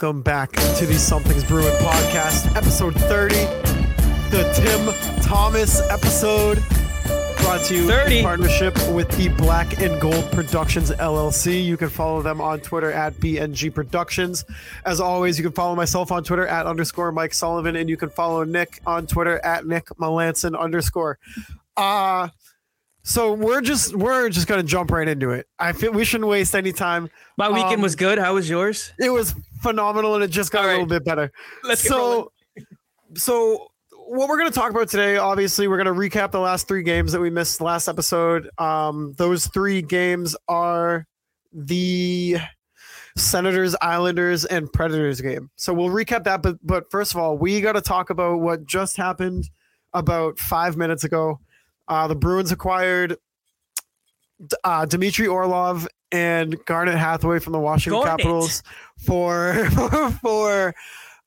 welcome back to the Something's Bruin podcast, episode 30, the Tim Thomas episode, brought to you 30. in partnership with the Black and Gold Productions LLC. You can follow them on Twitter at BNG Productions. As always, you can follow myself on Twitter at underscore Mike Sullivan, and you can follow Nick on Twitter at Nick Melanson underscore. Uh so we're just we're just gonna jump right into it. I feel we shouldn't waste any time. My weekend Um, was good. How was yours? It was phenomenal, and it just got All a little bit better. Let's so, so what we're going to talk about today, obviously, we're going to recap the last three games that we missed last episode. Um, those three games are the Senators, Islanders, and Predators game. So we'll recap that. But but first of all, we got to talk about what just happened about five minutes ago. Uh, the Bruins acquired uh, Dmitry Orlov and Garnet Hathaway from the Washington Garnet. Capitals for for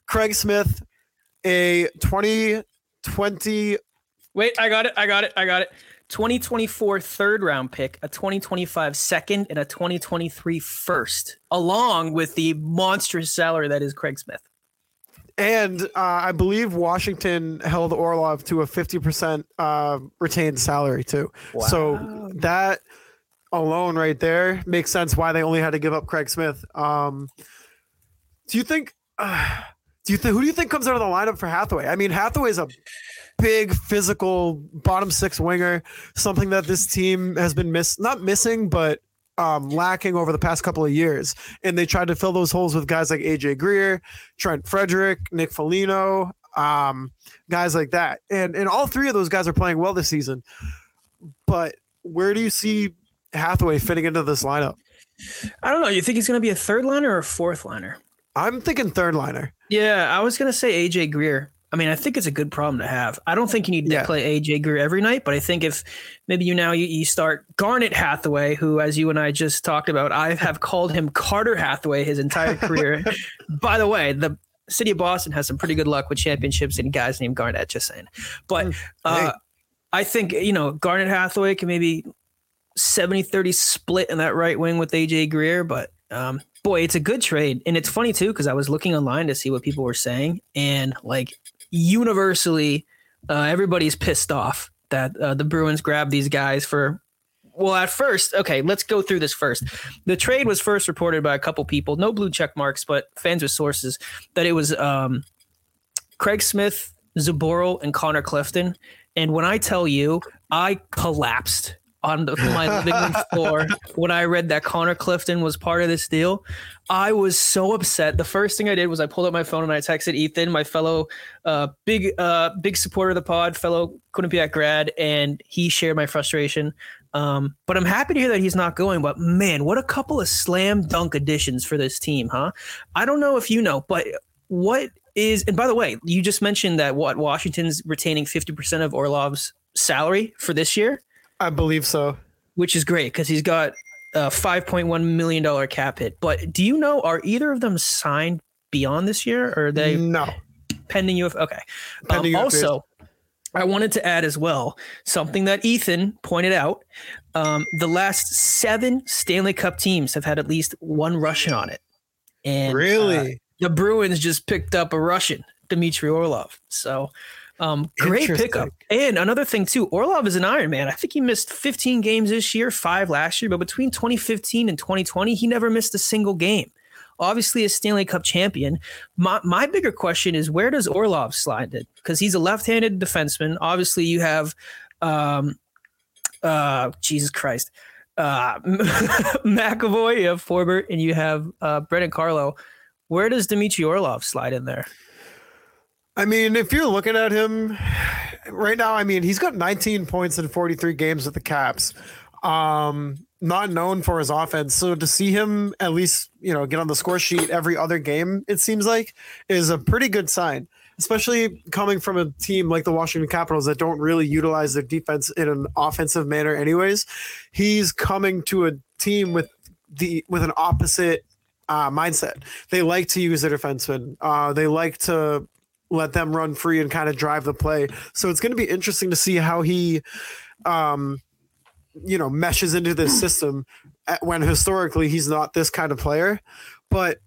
Craig Smith, a 2020 Wait, I got it. I got it. I got it. 2024 third round pick, a 2025 second, and a 2023 first, along with the monstrous salary that is Craig Smith. and uh, I believe Washington held Orlov to a 50% uh, retained salary too. So that alone right there makes sense why they only had to give up Craig Smith. Um, do you think? Uh, do you think who do you think comes out of the lineup for Hathaway? I mean, Hathaway's a big physical bottom six winger, something that this team has been miss not missing, but um, lacking over the past couple of years. And they tried to fill those holes with guys like AJ Greer, Trent Frederic, Nick Foligno, um, guys like that. And and all three of those guys are playing well this season. But where do you see Hathaway fitting into this lineup? I don't know. You think he's going to be a third liner or a fourth liner? I'm thinking third liner. Yeah, I was going to say AJ Greer. I mean, I think it's a good problem to have. I don't think you need to Yeah. play AJ Greer every night, but I think if maybe you now you, you start Garnet Hathaway, who, as you and I just talked about, I have called him Carter Hathaway his entire career. By the way, the city of Boston has some pretty good luck with championships and guys named Garnett. Just saying, but uh, I think you know Garnet Hathaway can maybe 70-30 split in that right wing with AJ Greer, but um, boy, it's a good trade, and it's funny too because I was looking online to see what people were saying, and like universally, uh, everybody's pissed off that uh, the Bruins grabbed these guys for. Well, at first, okay, let's go through this first. The trade was first reported by a couple people, no blue check marks, but fans with sources, that it was um, Craig Smith, Zboril, and Connor Clifton. And when I tell you, I collapsed on the, my living room floor when I read that Connor Clifton was part of this deal. I was so upset. The first thing I did was I pulled up my phone and I texted Ethan, my fellow uh, big uh, big supporter of the pod, fellow Quinnipiac grad, and he shared my frustration. Um, but I'm happy to hear that he's not going. But man, what a couple of slam dunk additions for this team, huh? I don't know if you know, but what is and by the way, you just mentioned that what Washington's retaining 50% of Orlov's salary for this year I believe so. which is great because he's got a $5.1 million cap hit. But do you know, are either of them signed beyond this year or are they no. pending you? Okay. Um, Pending UFAs. also, I wanted to add as well something that Ethan pointed out. Um, the last seven Stanley Cup teams have had at least one Russian on it. And uh, Really? the Bruins just picked up a Russian, Dmitry Orlov. So, um, great pickup. And another thing too, Orlov is an Iron Man. I think he missed 15 games this year, five last year, but between 2015 and 2020, he never missed a single game. Obviously, a Stanley Cup champion. My my bigger question is where does Orlov slide in? Because he's a left-handed defenseman. Obviously, you have, um, uh, Jesus Christ, uh, McAvoy, you have Forbort, and you have uh, Brandon Carlo Where does Dmitry Orlov slide in there? I mean, if you're looking at him right now, I mean, he's got 19 points in 43 games with the Caps. Um, not known for his offense. So to see him at least, you know, get on the score sheet every other game, it seems like, is a pretty good sign. Especially coming from a team like the Washington Capitals that don't really utilize their defense in an offensive manner, anyways. He's coming to a team with the with an opposite uh, mindset. They like to use their defensemen. Uh, they like to let them run free and kind of drive the play. So it's going to be interesting to see how he, um, you know, meshes into this system when historically he's not this kind of player. But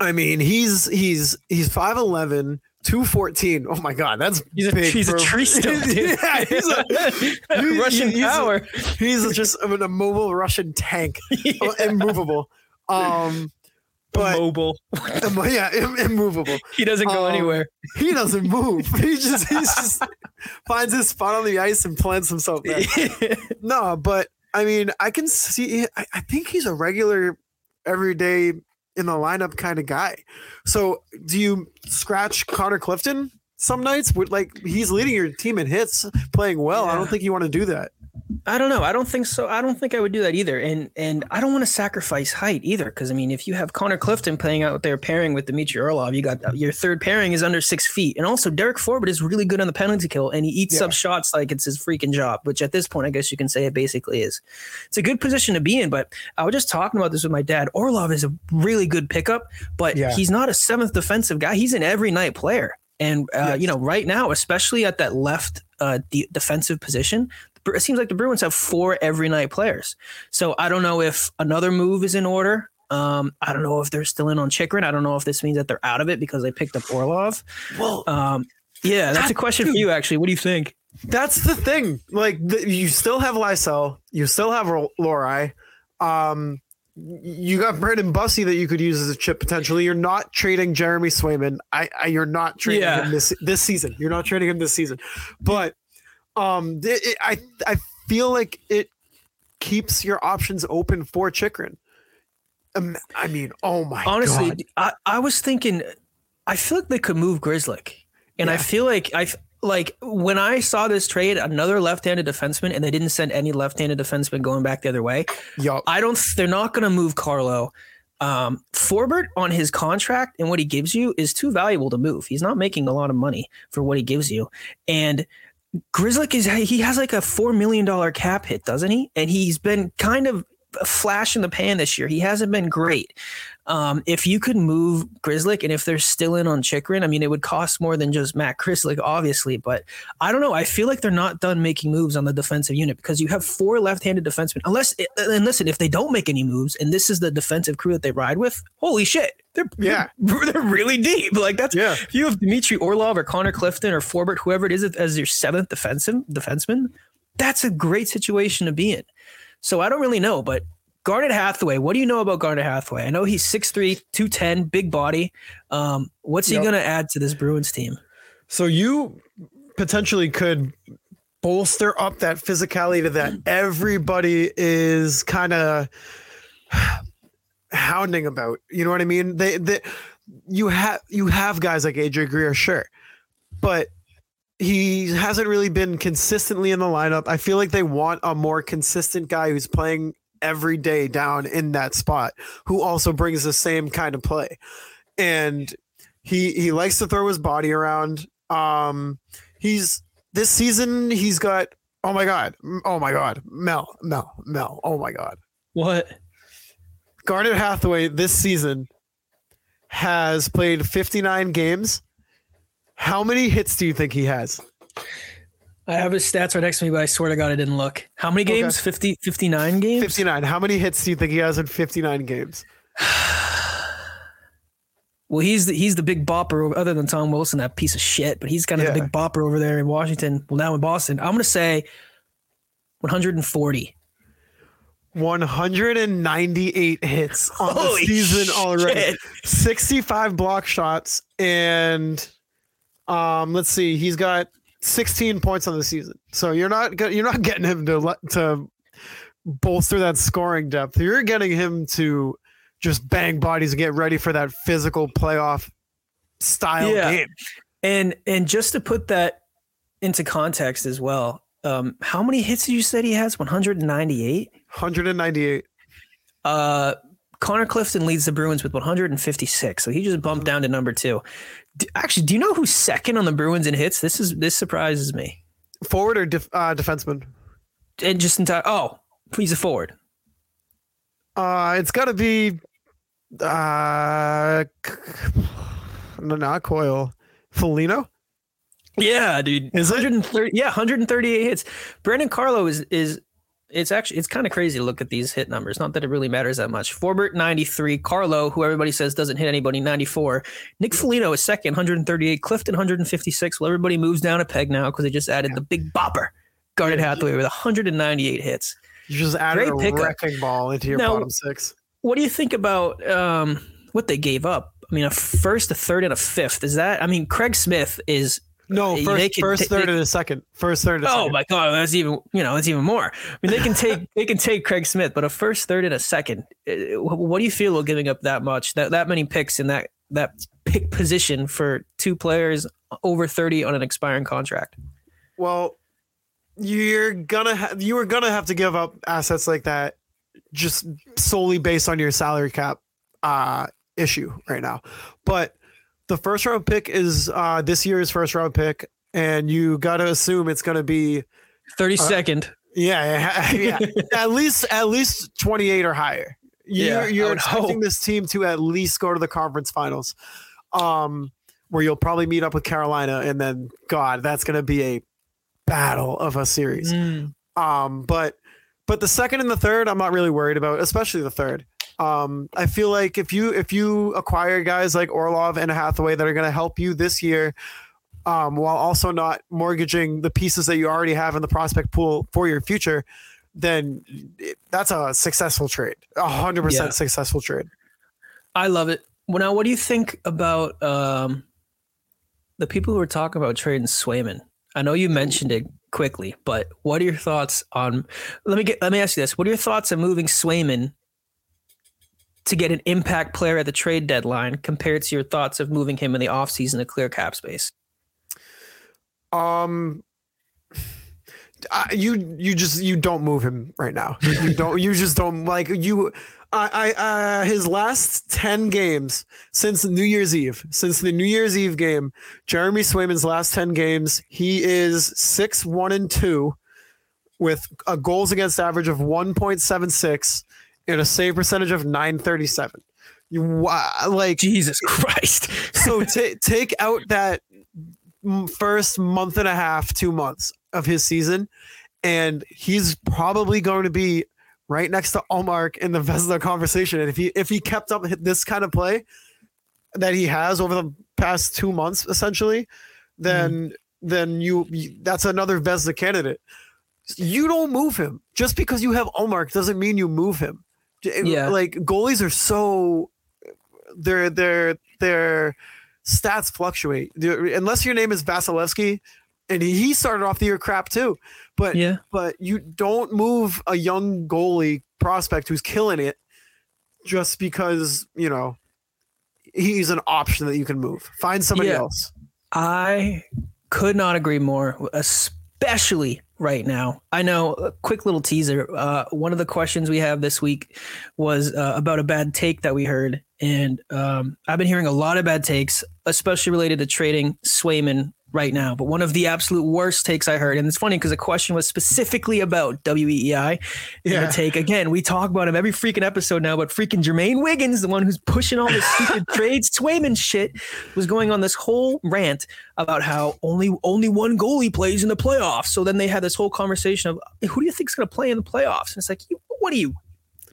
I mean, he's he's he's 5'11, 214. Oh my god, that's he's a, big he's for, a tree stump, dude. yeah, he's a he, Russian he's power. A, he's just an immobile Russian tank, yeah. immovable. Um, but mobile. yeah, immovable. He doesn't go um, anywhere. He doesn't move. He just he just finds his spot on the ice and plants himself there. no, but I mean, I can see. I, I think he's a regular, everyday in the lineup kind of guy. So, do you scratch Connor Clifton some nights? Would like he's leading your team in hits, playing well. Yeah. I don't think you want to do that. I don't know. I don't think so. I don't think I would do that either. And and I don't want to sacrifice height either. Because I mean, if you have Connor Clifton playing out there pairing with Dmitry Orlov, you got your third pairing is under six feet. And also Derek Forbort is really good on the penalty kill, and he eats yeah. up shots like it's his freaking job. Which at this point, I guess you can say it basically is. It's a good position to be in. But I was just talking about this with my dad. Orlov is a really good pickup, but yeah. he's not a seventh defensive guy. He's an every night player. And uh, yes. you know, right now, especially at that left uh, de- defensive position, it seems like the Bruins have four every night players. So I don't know if another move is in order. Um, I don't know if they're still in on Chychrun. I don't know if this means that they're out of it because they picked up Orlov. Well, um, yeah, that's that, a question dude, for you. Actually, what do you think? That's the thing. Like the, you still have Lysell, you still have Lohrei. Um, you got Brandon Bussi that you could use as a chip potentially. You're not trading Jeremy Swayman. I, I you're not trading yeah. him this this season. You're not trading him this season. But um, it, it, I I feel like it keeps your options open for Chychrun. Um, I mean, oh my honestly, God. I I was thinking, I feel like they could move Grzelcyk, and yeah. I feel like I like when I saw this trade, another left-handed defenseman, and they didn't send any left-handed defenseman going back the other way. Yep. I don't. They're not going to move Carlo. Um, Forbort on his contract and what he gives you is too valuable to move. He's not making a lot of money for what he gives you, and Grzelcyk is he has like a four million dollar cap hit, doesn't he? And he's been kind of a flash in the pan this year. He hasn't been great. Um, if you could move Grzelcyk and if they're still in on Chychrun, I mean, it would cost more than just Matt Grzelcyk, obviously. But I don't know. I feel like they're not done making moves on the defensive unit because you have four left-handed defensemen. Unless, and listen, if they don't make any moves and this is the defensive crew that they ride with, holy shit, they're yeah, they're, they're really deep. Like that's yeah. If you have Dmitry Orlov or Connor Clifton or Forbort, whoever it is, as your seventh defensive defenseman, that's a great situation to be in. So I don't really know, but Garnet Hathaway, what do you know about Garnet Hathaway? I know he's 6'3, 210, big body. Um, what's he yep. going to add to this Bruins team? So you potentially could bolster up that physicality to that everybody is kind of hounding about. You know what I mean? They, they you have you have guys like AJ Greer, sure, but he hasn't really been consistently in the lineup. I feel like they want a more consistent guy who's playing every day down in that spot who also brings the same kind of play. And he he likes to throw his body around. Um he's this season he's got oh my god. Oh my god. Mel, Mel, Mel. Oh my god. What? Garnet Hathaway this season has played 59 games. How many hits do you think he has? I have his stats right next to me, but I swear to God, I didn't look. How many games? Okay. 50, 59 games? 59. How many hits do you think he has in 59 games? well, he's the, he's the big bopper other than Tom Wilson, that piece of shit, but he's kind of yeah. the big bopper over there in Washington. Well, now in Boston. I'm going to say 140. 198 hits on Holy the season shit. already. 65 block shots and um let's see, he's got 16 points on the season. So you're not you're not getting him to to bolster that scoring depth. You're getting him to just bang bodies and get ready for that physical playoff style Yeah. game. And and just to put that into context as well, um, how many hits did you said he has? 198. 198. Uh, Connor Clifton leads the Bruins with 156, so he just bumped down to number two. D- Actually, do you know who's second on the Bruins in hits? This is this surprises me. Forward or def, uh, defenseman? And just entire. Oh, he's a forward. Uh, it's got to be. Uh, no, not Coyle. Foligno. Yeah, dude. Is it? 130? Yeah, 138 hits. Brandon Carlo is is it's actually it's kind of crazy to look at these hit numbers. Not that it really matters that much. Forbort 93, Carlo, who everybody says doesn't hit anybody, 94. Nick Foligno is second, 138. Clifton 156. Well, everybody moves down a peg now because they just added the big bopper. Garnet Hathaway with 198 hits. You just added Great a pickup. wrecking ball into your Now- bottom six. What do you think about um, what they gave up? I mean, a first, a third, and a fifth. Is that? I mean, Craig Smith is No, They first, can first, third, they- and a second. First, third, and a Oh second. my god, that's even you know that's even more. I mean, they can take they can take Craig Smith, but a first, third, and a second. Uh, What do you feel about giving up that much, that that many picks in that that pick position for two players over thirty on an expiring contract? Well, you're gonna ha- you were gonna have to give up assets like that just solely based on your salary cap uh issue right now. But the first round pick is uh this year's first round pick and you got to assume it's going to be thirty second. Uh, yeah, yeah, yeah. at least at least 28 or higher. You're, Yeah, you're expecting hope. this team to at least go to the conference finals. Um where you'll probably meet up with Carolina and then god, that's going to be a battle of a series. Mm. Um, but but the second and the third, I'm not really worried about, especially the third. Um, I feel like if you if you acquire guys like Orlov and Hathaway that are going to help you this year, um, while also not mortgaging the pieces that you already have in the prospect pool for your future, then it, that's a successful trade, a hundred percent successful trade. I love it. Well, now, what do you think about um, the people who are talking about trading Swayman? I know you mentioned it quickly, but what are your thoughts on? Let me get. Let me ask you this: What are your thoughts on moving Swayman to get an impact player at the trade deadline, compared to your thoughts of moving him in the offseason to clear cap space? Um, I, you you just you don't move him right now. You don't. You just don't like you. I I uh, his last ten games since New Year's Eve, since the New Year's Eve game, Jeremy Swayman's last ten games, he is six one and two, with a goals against average of one point seven six and a save percentage of nine thirty seven. You wa- like Jesus Christ! so ta take out that first month and a half, two months of his season, and he's probably going to be right next to Ullmark in the Vezina conversation. And if he if he kept up this kind of play that he has over the past two months, essentially, then mm-hmm. then you, you that's another Vezina candidate. You don't move him just because you have Ullmark doesn't mean you move him. Yeah. like goalies are so their their their stats fluctuate unless your name is Vasilevskiy, and he started off the year crap too. But Yeah, but you don't move a young goalie prospect who's killing it just because you know he's an option that you can move. Find somebody Yeah. else. I could not agree more, especially right now. I know, a quick little teaser. Uh, one of the questions we have this week was uh, about a bad take that we heard. And um, I've been hearing a lot of bad takes, especially related to trading Swayman right now. But one of the absolute worst takes I heard, and it's funny because the question was specifically about WEEI. Yeah. the take again, we talk about him every freaking episode now, but freaking Jermaine Wiggins, the one who's pushing all this stupid trades, Swayman shit, was going on this whole rant about how only only one goalie plays in the playoffs. So then they had this whole conversation of who do you think's going to play in the playoffs? And it's like, what do you?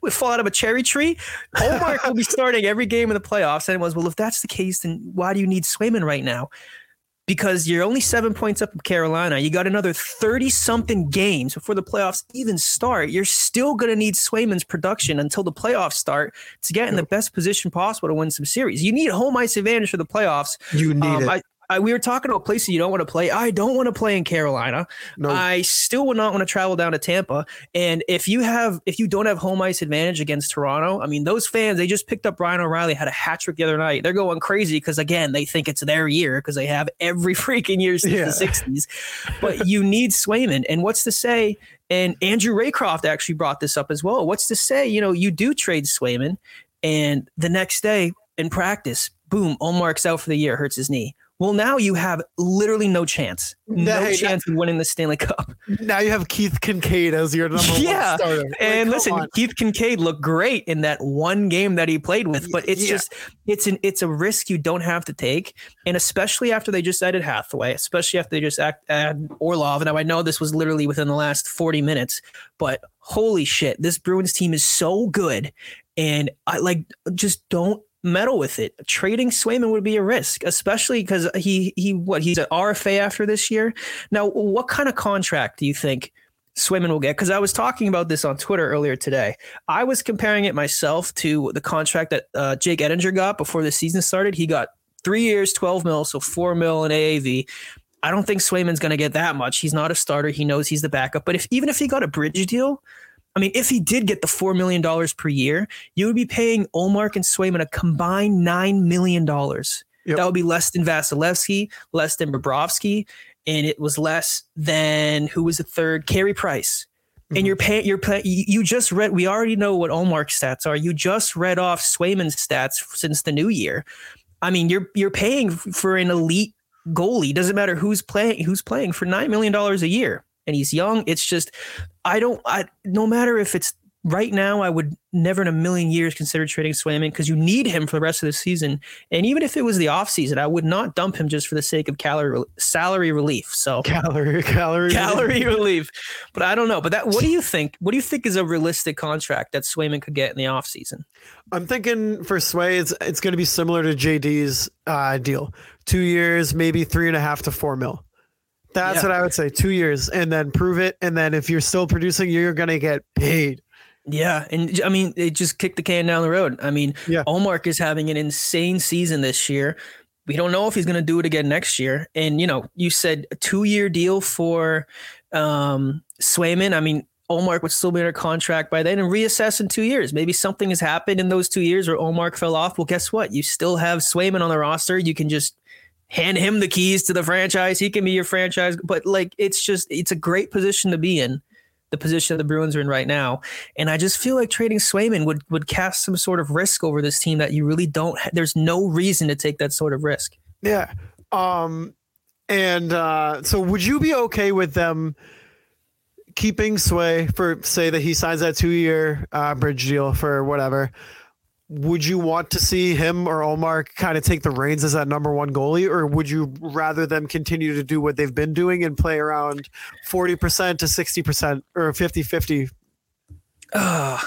We fall out of a cherry tree. Omar will be starting every game in the playoffs. And it was, well, if that's the case, then why do you need Swayman right now? Because you're only seven points up of Carolina. You got another 30 something games before the playoffs even start. You're still going to need Swayman's production until the playoffs start to get in the best position possible to win some series. You need home ice advantage for the playoffs. You need Um, it. I, I, we were talking about places you don't want to play. I don't want to play in Carolina. No. I still would not want to travel down to Tampa. And if you have, if you don't have home ice advantage against Toronto, I mean, those fans they just picked up Ryan O'Reilly, had a hat trick the other night. They're going crazy because again, they think it's their year because they have every freaking year since Yeah. the '60s. But you need Swayman, and what's to say? And Andrew Raycroft actually brought this up as well. What's to say? You know, you do trade Swayman, and the next day in practice, boom, Ullmark's out for the year, hurts his knee. Well, now you have literally no chance, no Hey, chance of winning the Stanley Cup. now you have Keith Kinkaid as your number Yeah, one starter. Like, And listen, on. Keith Kinkaid looked great in that one game that he played with, but it's Yeah. just it's an it's a risk you don't have to take, and especially after they just added Hathaway, especially after they just act, add Orlov. Now I know this was literally within the last forty minutes, but holy shit, this Bruins team is so good, and I like just don't meddle with it. Trading Swayman would be a risk, especially because he he what he's an RFA after this year. Now, what kind of contract do you think Swayman will get? Because I was talking about this on Twitter earlier today. I was comparing it myself to the contract that uh, Jake Oettinger got before the season started. He got three years, twelve mil, so four mil in AAV. I don't think Swayman's going to get that much. He's not a starter. He knows he's the backup. But if even if he got a bridge deal, I mean, if he did get the $4 million per year, you would be paying Ullmark and Swayman a combined $9 million. Yep. That would be less than Vasilevskiy, less than Bobrovsky, and it was less than who was the third? Carey Price. And you're mm-hmm. paying, you're paying, you you just read, we already know what Ullmark's stats are. You just read off Swayman's stats since the new year. I mean, you're, you're paying for an elite goalie. Doesn't matter who's playing, who's playing for $9 million a year. And he's young. It's just, I don't. I no matter if it's right now, I would never in a million years consider trading Swayman because you need him for the rest of the season. And even if it was the offseason, I would not dump him just for the sake of calorie salary relief. So calorie, calorie, calorie relief. But I don't know. But that what do you think? What do you think is a realistic contract that Swayman could get in the offseason? I'm thinking for Sway, it's it's going to be similar to JD's uh, deal. Two years, maybe three and a half to four mil. That's Yeah. what I would say. Two years, and then prove it, and then if you're still producing, you're going to get paid. Yeah, and I mean, it just kicked the can down the road. I mean, Yeah. Ullmark is having an insane season this year. We don't know if he's going to do it again next year. And you know, you said a two-year deal for um, Swayman. I mean, Ullmark would still be under contract by then and reassess in two years. Maybe something has happened in those two years where Ullmark fell off. Well, guess what? You still have Swayman on the roster. You can just hand him the keys to the franchise. He can be your franchise. But like, it's just it's a great position to be in the position the Bruins are in right now. And I just feel like trading Swayman would would cast some sort of risk over this team that you really don't. There's no reason to take that sort of risk. Yeah. Um, and uh, so would you be okay with them keeping Sway for say that he signs that two year uh, bridge deal for whatever? Would you want to see him or Omar kind of take the reins as that number one goalie, or would you rather them continue to do what they've been doing and play around 40% to 60% or 50 50? Uh,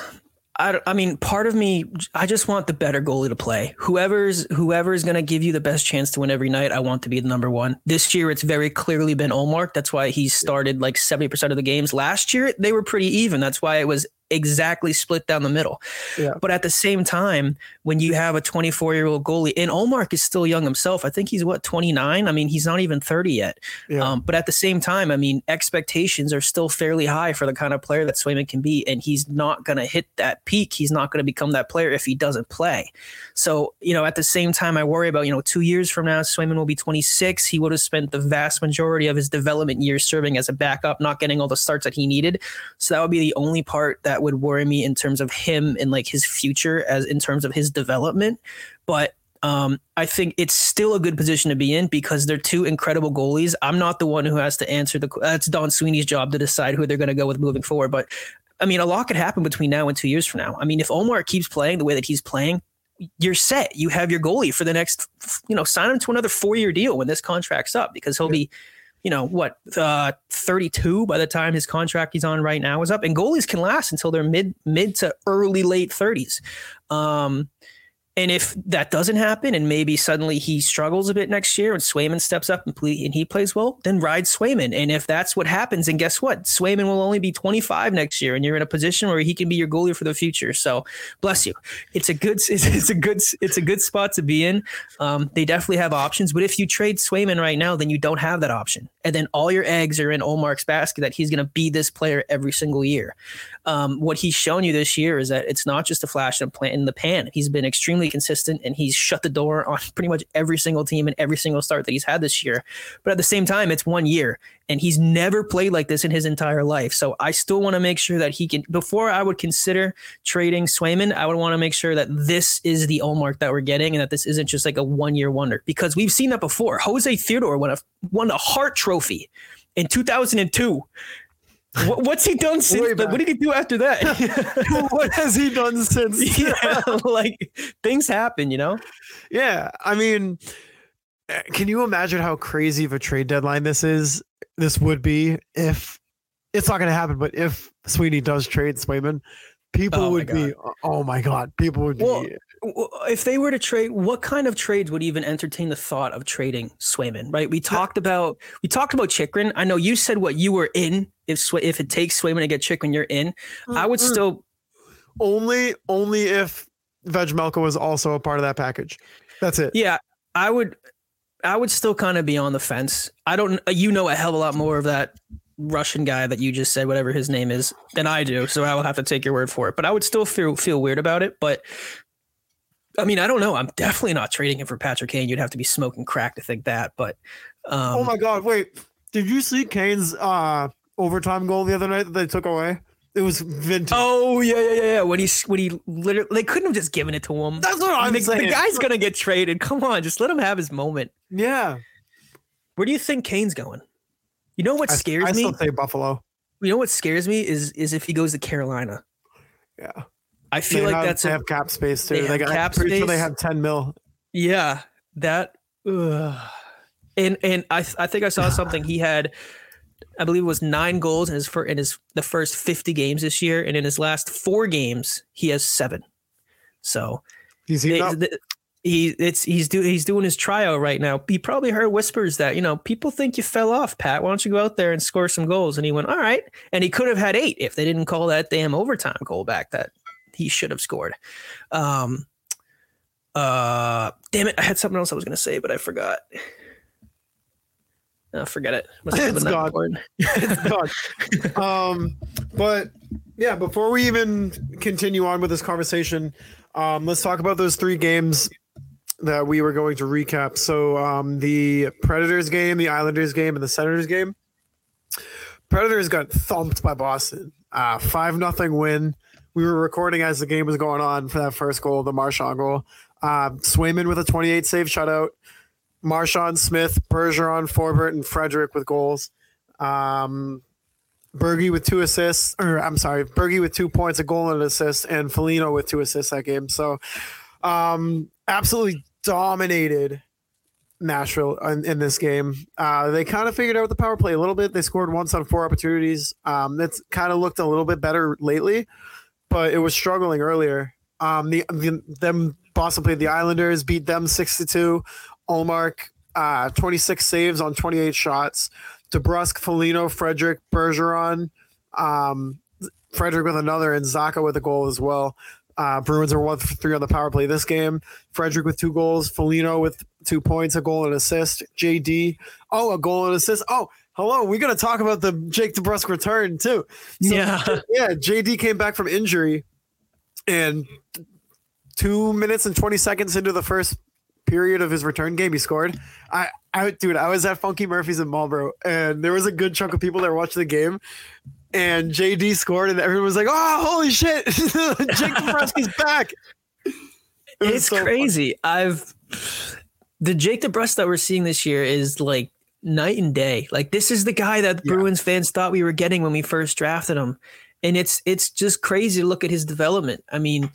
I, I mean, part of me, I just want the better goalie to play. Whoever's whoever's going to give you the best chance to win every night, I want to be the number one. This year, it's very clearly been Ullmark. That's why he started like seventy percent of the games. Last year, they were pretty even. That's why it was exactly split down the middle. Yeah. But at the same time, when you have a 24 year old goalie, and Ullmark is still young himself, I think he's what 29. I mean, he's not even 30 yet. Yeah. Um, but at the same time, I mean, expectations are still fairly high for the kind of player that Swayman can be, and he's not going to hit that peak. He's not going to become that player if he doesn't play. So, you know, at the same time, I worry about, you know, two years from now, Swayman will be 26. He would have spent the vast majority of his development years serving as a backup, not getting all the starts that he needed. So that would be the only part that would worry me in terms of him and like his future as in terms of his development. But um, I think it's still a good position to be in because they're two incredible goalies. I'm not the one who has to answer the. That's Don Sweeney's job to decide who they're going to go with moving forward. But I mean, a lot could happen between now and two years from now. I mean, if Omar keeps playing the way that he's playing, you're set. You have your goalie for the next. You know, sign him to another four year deal when this contract's up because he'll be. You know what? Uh, 32 by the time his contract he's on right now is up, and goalies can last until they're mid mid to early late 30s. Um, And if that doesn't happen, and maybe suddenly he struggles a bit next year, and Swayman steps up and, and he plays well, then ride Swayman. And if that's what happens, and guess what, Swayman will only be 25 next year, and you're in a position where he can be your goalie for the future. So, bless you. It's a good, it's, it's a good, it's a good spot to be in. Um, they definitely have options, but if you trade Swayman right now, then you don't have that option, and then all your eggs are in Ullmark's basket that he's going to be this player every single year. Um, what he's shown you this year is that it's not just a flash in the pan. He's been extremely consistent and he's shut the door on pretty much every single team and every single start that he's had this year. But at the same time, it's one year and he's never played like this in his entire life. So I still want to make sure that he can, before I would consider trading Swayman, I would want to make sure that this is the Ullmark that we're getting and that this isn't just like a one year wonder because we've seen that before. Jose Theodore won a, won a Hart Trophy in 2002 what, what's he done since? What did he do after that? what has he done since? yeah, like things happen, you know. Yeah, I mean, eh, can you imagine how crazy of a trade deadline this is? This would be if it's not going to happen, but if Sweeney does trade Swayman, people oh would be, oh my god, people would well, be if they were to trade, what kind of trades would even entertain the thought of trading Swayman? Right? We talked about we talked about Chychrun. I know you said what you were in. If if it takes Swayman to get Chychrun, you're in. Mm-hmm. I would still only only if Vejmelka was also a part of that package. That's it. Yeah, I would. I would still kind of be on the fence. I don't. You know a hell of a lot more of that Russian guy that you just said, whatever his name is, than I do. So I will have to take your word for it. But I would still feel feel weird about it. But I mean, I don't know. I'm definitely not trading him for Patrick Kane. You'd have to be smoking crack to think that. But um, oh my god, wait! Did you see Kane's uh, overtime goal the other night that they took away? It was vintage. Oh yeah, yeah, yeah. When he when he literally they couldn't have just given it to him. That's what I'm the, saying. The guy's gonna get traded. Come on, just let him have his moment. Yeah. Where do you think Kane's going? You know what scares I, I me? I still say Buffalo. You know what scares me is is if he goes to Carolina. Yeah. I feel they like have, that's they a, have cap space too. They, they got cap space. Sure they have ten mil. Yeah, that. Ugh. And and I I think I saw something he had. I believe it was nine goals in his for in his the first fifty games this year, and in his last four games he has seven. So he's they, the, he it's he's do he's doing his tryout right now. He probably heard whispers that you know people think you fell off, Pat. Why don't you go out there and score some goals? And he went, all right. And he could have had eight if they didn't call that damn overtime goal back that he should have scored. Um, uh, damn it! I had something else I was going to say, but I forgot. Oh, forget it. it's gone. it's gone. um, but yeah, before we even continue on with this conversation, um, let's talk about those three games that we were going to recap. So um, the Predators game, the Islanders game, and the Senators game. Predators got thumped by Boston. Uh, five nothing win we were recording as the game was going on for that first goal, the Marchand goal. Uh, Swayman with a 28 save shutout. Marchand, Smith, Bergeron, Forbort, and Frederic with goals. Um, Bergie with two assists, or I'm sorry, Bergie with two points, a goal and an assist, and Foligno with two assists that game. So, um, absolutely dominated Nashville in, in this game. Uh, they kind of figured out the power play a little bit. They scored once on four opportunities. Um, that's kind of looked a little bit better lately but it was struggling earlier. Um, the, the them Boston played the Islanders, beat them six to two. Ullmark, uh, twenty six saves on twenty eight shots. DeBrusk, Foligno, Frederic, Bergeron, um, Frederic with another, and Zacha with a goal as well. Uh, Bruins are one for three on the power play this game. Frederic with two goals, Foligno with two points, a goal and assist. JD, oh, a goal and assist. Oh, hello, we got to talk about the Jake DeBrusk return too. So, yeah, yeah. JD came back from injury, and two minutes and twenty seconds into the first period of his return game, he scored. I, I, dude, I was at Funky Murphy's in Marlboro, and there was a good chunk of people that were watching the game. And JD scored, and everyone was like, "Oh, holy shit! Jake DeBrusk is back." It it's so crazy. Fun. I've the Jake DeBrusk that we're seeing this year is like night and day. Like this is the guy that yeah. Bruins fans thought we were getting when we first drafted him. And it's it's just crazy to look at his development. I mean,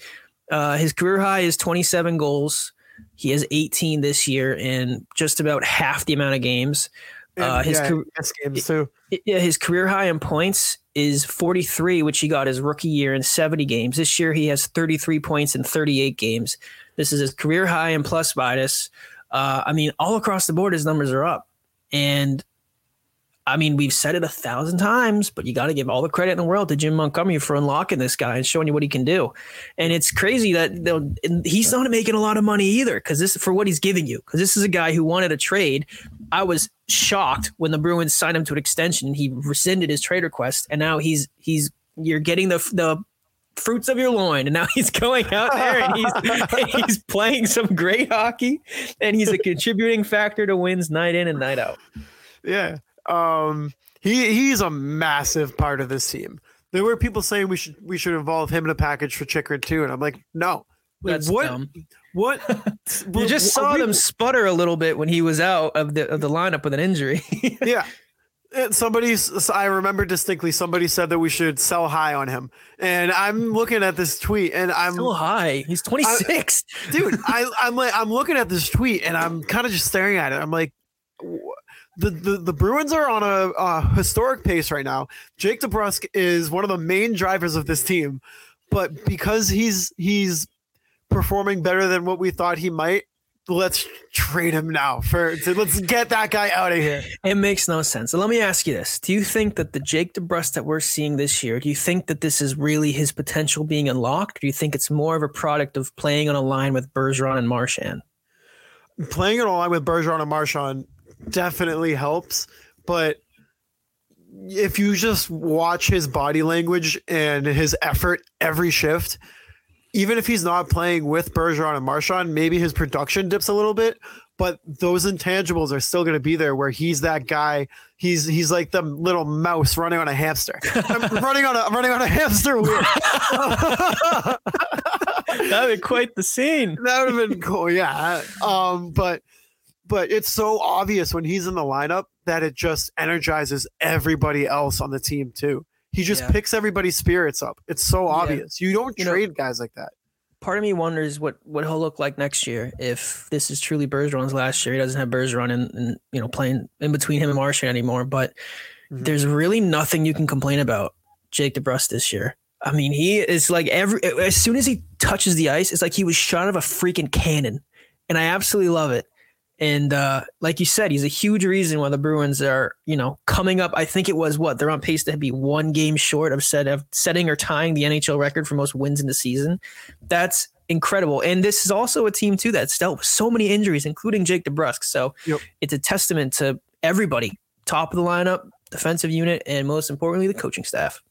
uh, his career high is 27 goals. He has 18 this year in just about half the amount of games. Uh, his yeah, career, games too. Yeah, his career high in points is 43, which he got his rookie year in 70 games. This year he has 33 points in 38 games. This is his career high in plus minus. Uh, I mean, all across the board, his numbers are up. And I mean, we've said it a thousand times, but you got to give all the credit in the world to Jim Montgomery for unlocking this guy and showing you what he can do. And it's crazy that he's not making a lot of money either because this for what he's giving you. Because this is a guy who wanted a trade. I was shocked when the Bruins signed him to an extension. He rescinded his trade request, and now he's he's you're getting the the fruits of your loin. And now he's going out there and he's he's playing some great hockey and he's a contributing factor to wins night in and night out. Yeah. Um, he he's a massive part of this team. There were people saying we should we should involve him in a package for Chychrun too, and I'm like, no. That's what? dumb. What? You just saw we- them sputter a little bit when he was out of the of the lineup with an injury. Yeah. And somebody, I remember distinctly, somebody said that we should sell high on him. And I'm looking at this tweet and I'm, Still high. He's uh, 26. dude, I, I'm like, I'm looking at this tweet and I'm kind of just staring at it. I'm like, the, the, the Bruins are on a, a historic pace right now. Jake DeBrusk is one of the main drivers of this team, but because he's he's performing better than what we thought he might, let's trade him now for to, let's get that guy out of here. It makes no sense. So let me ask you this: Do you think that the Jake DeBrusk that we're seeing this year, do you think that this is really his potential being unlocked? Or do you think it's more of a product of playing on a line with Bergeron and Marchand? playing on a line with Bergeron and Marchand definitely helps, but if you just watch his body language and his effort every shift, even if he's not playing with Bergeron and Marchand, maybe his production dips a little bit, but those intangibles are still going to be there where he's that guy. He's he's like the little mouse running on a hamster, I'm running on a running on a hamster wheel. That'd be quite the scene. that would have been cool. Yeah. Um, but but it's so obvious when he's in the lineup that it just energizes everybody else on the team too. He just Yeah. picks everybody's spirits up. It's so obvious. You don't You know- trade guys like that. Part of me wonders what what he'll look like next year if this is truly Bergeron's last year. He doesn't have Bergeron and, and you know playing in between him and Marchand anymore. But Mhm. there's really nothing you can complain about Jake DeBrusk this year. I mean, he is like every as soon as he touches the ice, it's like he was shot out of a freaking cannon, and I absolutely love it. And uh, like you said, he's a huge reason why the Bruins are, you know, coming up. I think it was what they're on pace to be one game short of set of setting or tying the NHL record for most wins in the season. That's incredible. And this is also a team too that's dealt with so many injuries, including Jake DeBrusk. So Yep. it's a testament to everybody, top of the lineup, defensive unit, and most importantly, the coaching staff.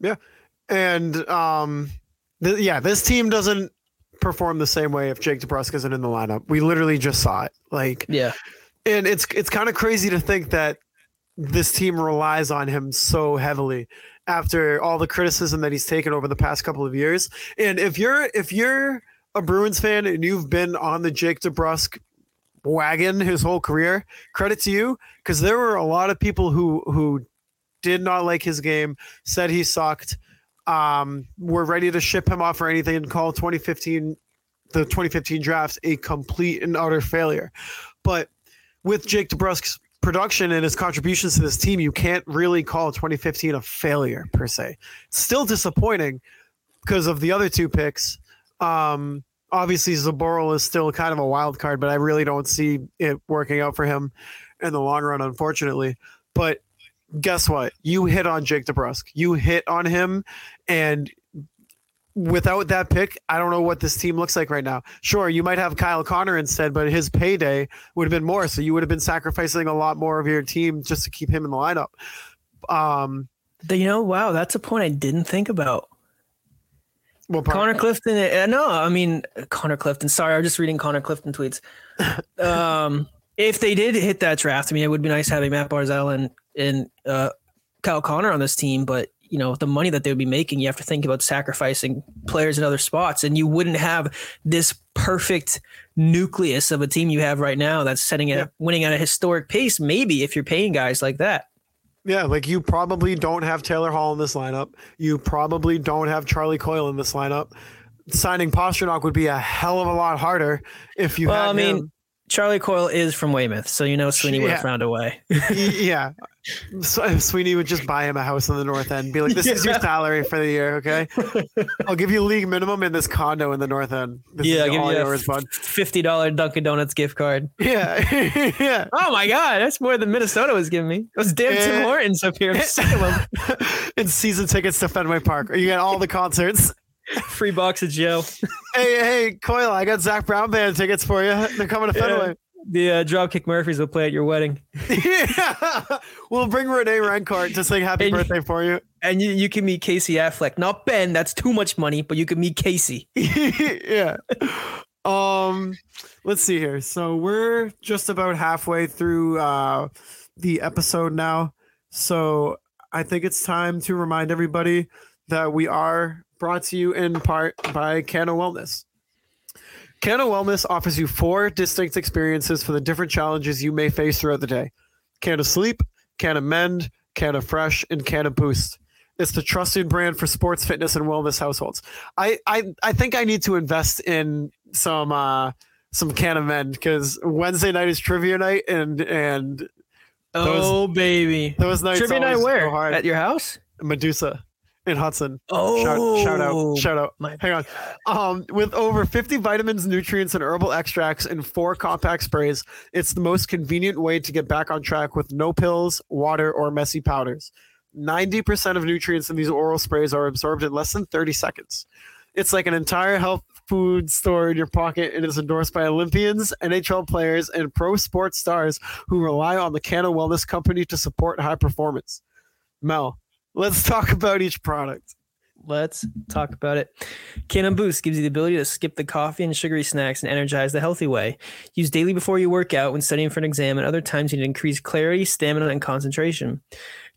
Yeah, and um, th- yeah, this team doesn't perform the same way if Jake DeBrusk isn't in the lineup. We literally just saw it. Like Yeah. and it's it's kind of crazy to think that this team relies on him so heavily after all the criticism that he's taken over the past couple of years. And if you're if you're a Bruins fan and you've been on the Jake DeBrusk wagon his whole career, credit to you because there were a lot of people who who did not like his game, said he sucked, um, were ready to ship him off or anything and call 2015 the 2015 drafts a complete and utter failure. But with Jake DeBrusk's production and his contributions to this team, you can't really call 2015 a failure per se. Still disappointing because of the other two picks. Um, obviously, Zboril is still kind of a wild card, but I really don't see it working out for him in the long run, unfortunately. But guess what? You hit on Jake DeBrusk. You hit on him, and without that pick, I don't know what this team looks like right now. Sure, you might have Kyle Connor instead, but his payday would have been more. So you would have been sacrificing a lot more of your team just to keep him in the lineup. Um, You know, wow, that's a point I didn't think about. well, Connor Clifton. Uh, no, I mean Connor Clifton. Sorry, I was just reading Connor Clifton tweets. Um, if they did hit that draft, I mean, it would be nice having Matt Barzal and and uh, Kyle Connor on this team. But you know, the money that they would be making, you have to think about sacrificing players in other spots, and you wouldn't have this perfect nucleus of a team you have right now that's setting it Yeah. winning at a historic pace. Maybe if you're paying guys like that. Yeah, like you probably don't have Taylor Hall in this lineup. You probably don't have Charlie Coyle in this lineup. Signing Pastrnak would be a hell of a lot harder if you Well, had I mean, him. Charlie Coyle is from Weymouth, so you know Sweeney would have found a way. yeah. So Sweeney would just buy him a house in the North End. Be like, "This is your salary for the year, okay? I'll give you league minimum in this condo in the North End. This Yeah, is I'll give all you a yours, bud. Fifty dollar Dunkin' Donuts gift card. Yeah, yeah. Oh my god, that's more than Minnesota was giving me. Those damn Tim Eh. Hortons up here. I'm sick and season tickets to Fenway Park. You get all the concerts. Free box of Joe. Hey, hey, Coyle, I got Zac Brown band tickets for you. They're coming to Fenway. The uh, Dropkick Murphys will play at your wedding, Yeah. we'll bring Rene Rancourt to sing happy And- birthday for you. and you, you can meet Casey Affleck. Not Ben, that's too much money, but you can meet Casey. yeah. Um, let's see here. So we're just about halfway through uh the episode now. So I think it's time to remind everybody that we are brought to you in part by Cano Wellness. Cano Wellness offers you four distinct experiences for the different challenges you may face throughout the day. Cano Sleep, Cano Mend, Cano Fresh, and Cano Boost. It's the trusted brand for sports, fitness, and wellness households. I I, I think I need to invest in some uh some Cano Mend because Wednesday night is trivia night and and Oh baby. those nights Trivia night where? hard. At your house? Medusa in Hudson. Oh Shout, shout out, shout out. my Hang on. Um, with over 50 vitamins, nutrients, and herbal extracts in four compact sprays, it's the most convenient way to get back on track with no pills, water, or messy powders. 90% of nutrients in these oral sprays are absorbed in less than 30 seconds. It's like an entire health food store in your pocket and is endorsed by Olympians, NHL players, and pro sports stars who rely on the Cano Wellness Company to support high performance. Mel, let's talk about each product. Let's talk about it. Cannon Boost gives you the ability to skip the coffee and sugary snacks and energize the healthy way. Use daily before you work out, when studying for an exam, and other times you need to increase clarity, stamina, and concentration.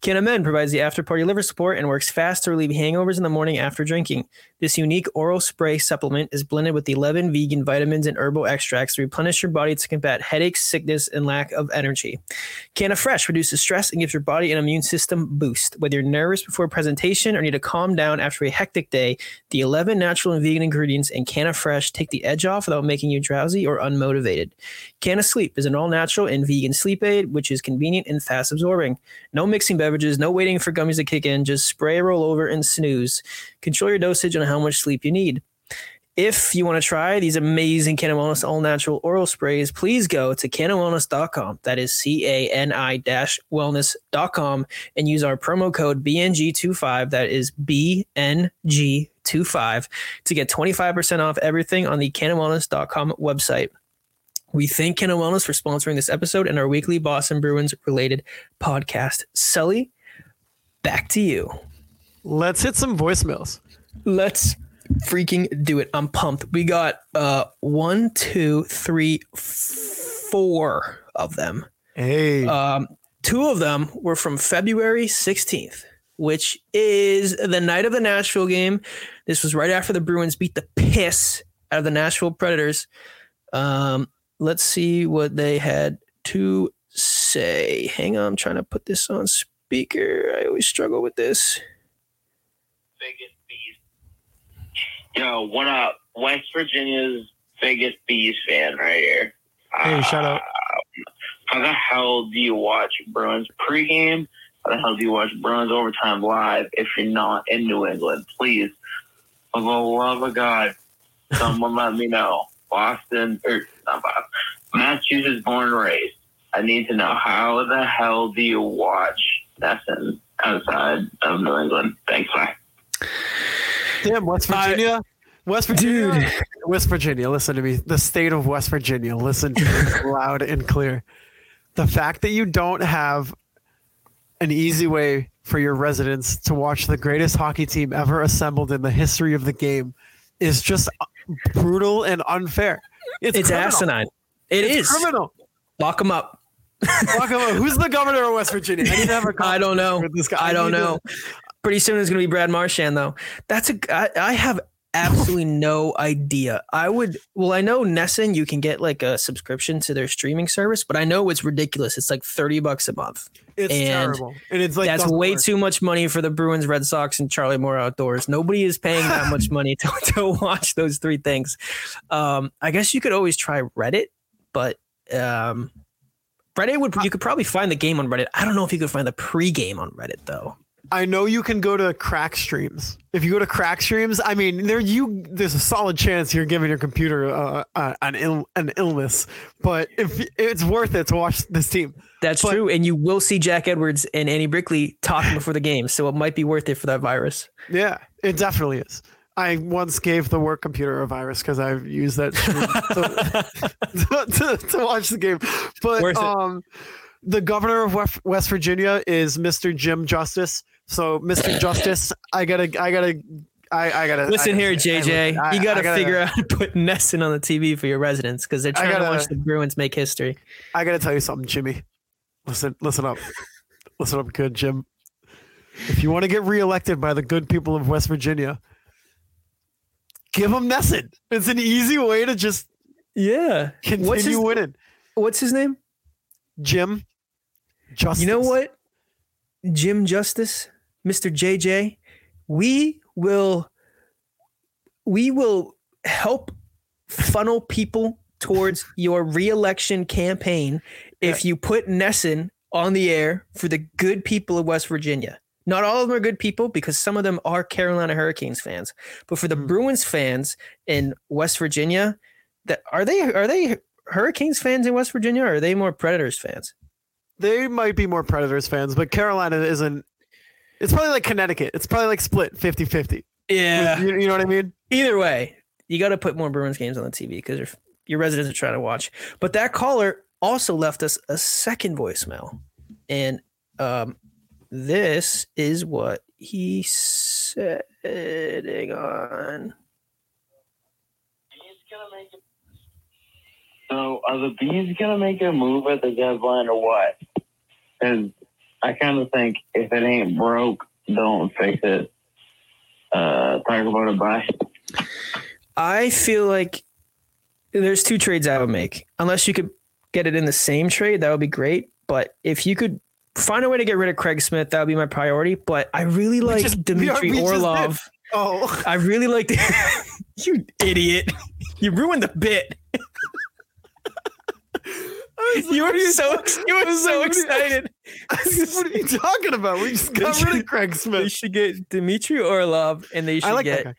Cannon Men provides the after party liver support and works fast to relieve hangovers in the morning after drinking. This unique oral spray supplement is blended with 11 vegan vitamins and herbal extracts to replenish your body to combat headaches, sickness, and lack of energy. Canna Fresh reduces stress and gives your body an immune system boost. Whether you're nervous before a presentation or need to calm down after a hectic day, the 11 natural and vegan ingredients in Canna Fresh take the edge off without making you drowsy or unmotivated. Canna Sleep is an all natural and vegan sleep aid, which is convenient and fast absorbing. No mixing beverages, no waiting for gummies to kick in, just spray, roll over, and snooze. Control your dosage and how much sleep you need. If you want to try these amazing Canon Wellness all natural oral sprays, please go to canonwellness.com. That is C A N I wellness.com and use our promo code BNG25. That is BNG25 to get 25% off everything on the canonwellness.com website. We thank Canon Wellness for sponsoring this episode and our weekly Boston Bruins related podcast. Sully, back to you. Let's hit some voicemails. Let's freaking do it. I'm pumped. We got uh one, two, three, four of them. Hey, Um, two of them were from February 16th, which is the night of the Nashville game. This was right after the Bruins beat the piss out of the Nashville Predators. Um, let's see what they had to say. Hang on, I'm trying to put this on speaker. I always struggle with this. biggest beast. Yo, what up? West Virginia's biggest beast fan right here. hey, Uh, shout out. How the hell do you watch Bruins pregame? How the hell do you watch Bruins overtime live if you're not in New England? Please, for the love of God, someone let me know. Boston or not Boston, Massachusetts born and raised. I need to know how the hell do you watch NESN outside of New England? Thanks, bye. Damn, West I- Virginia. West Virginia. Dude. West Virginia, listen to me. The state of West Virginia, listen to me loud and clear. The fact that you don't have an easy way for your residents to watch the greatest hockey team ever assembled in the history of the game is just brutal and unfair. It's, It's criminal. asinine. It It's is. criminal. Lock them up. Talk about- who's the governor of West Virginia? I have a I don't know. this guy. I don't need to- know. Pretty soon it's going to be Brad Marchand, though. That's a. I, I have absolutely no idea. I would. Well, I know NESN. You can get like a subscription to their streaming service, but I know it's ridiculous. It's like thirty bucks a month. It's And terrible, and it's like That's way work. too much money for the Bruins, Red Sox, and Charlie Moore Outdoors. Nobody is paying that much money to, to watch those three things. Um, I guess you could always try Reddit, but Um, Reddit would you could probably find the game on Reddit. I don't know if you could find the pregame on Reddit though. I know you can go to crack streams. If you go to crack streams, I mean, there you there's a solid chance you're giving your computer uh, uh, an Ill, an illness, but if it's worth it to watch this team. That's But- true, and you will see Jack Edwards and Andy Brickley talking before the game, so it might be worth it for that virus. Yeah, it definitely is. I once gave the work computer a virus because I've used that stream to, to, to watch the game. But um, the governor of West Virginia is Mr. Jim Justice. So, Mr. Justice, I gotta, I gotta, I, I gotta Listen I here, gotta- JJ. I- you got to gotta- figure out to put NESN on the TV for your residents because they're trying to gotta- watch the Bruins make history. I gotta tell you something, Jimmy. Listen, listen up, listen up, good Jim. If you want to get reelected by the good people of West Virginia, give them NESN. It's an easy way to just Yeah. continue What's his, winning. what's his name? Jim, Justice. You know what? Jim Justice, Mr. JJ, we will we will help funnel people towards your reelection campaign if you put NESN on the air for the good people of West Virginia. Not all of them are good people because some of them are Carolina Hurricanes fans. But for the Mm. Bruins fans in West Virginia, that are they are they Hurricanes fans in West Virginia or are they more Predators fans? They might be more Predators fans, but Carolina isn't. It's probably like Connecticut. It's probably like split 50 50. Yeah. You, you know what I mean? Either way, you got to put more Bruins games on the TV because your, your residents are trying to watch. But that caller also left us a second voicemail, and um, this is what he said. Hang on. So are the bees gonna make a move at the deadline or what? Because I kind of think if it ain't broke, don't fix it. Uh, talk about it. Bye. I feel like there's two trades I would make. Unless you could get it in the same trade, that would be great. But if you could find a way to get rid of Craig Smith, that would be my priority. But I really like just- we Dmitry are- we. Orlov. Oh, I really like the you idiot. You ruined the bit. You were so you were so excited. what are you talking about? We just got rid of Craig They should get Dmitry Orlov and they should like get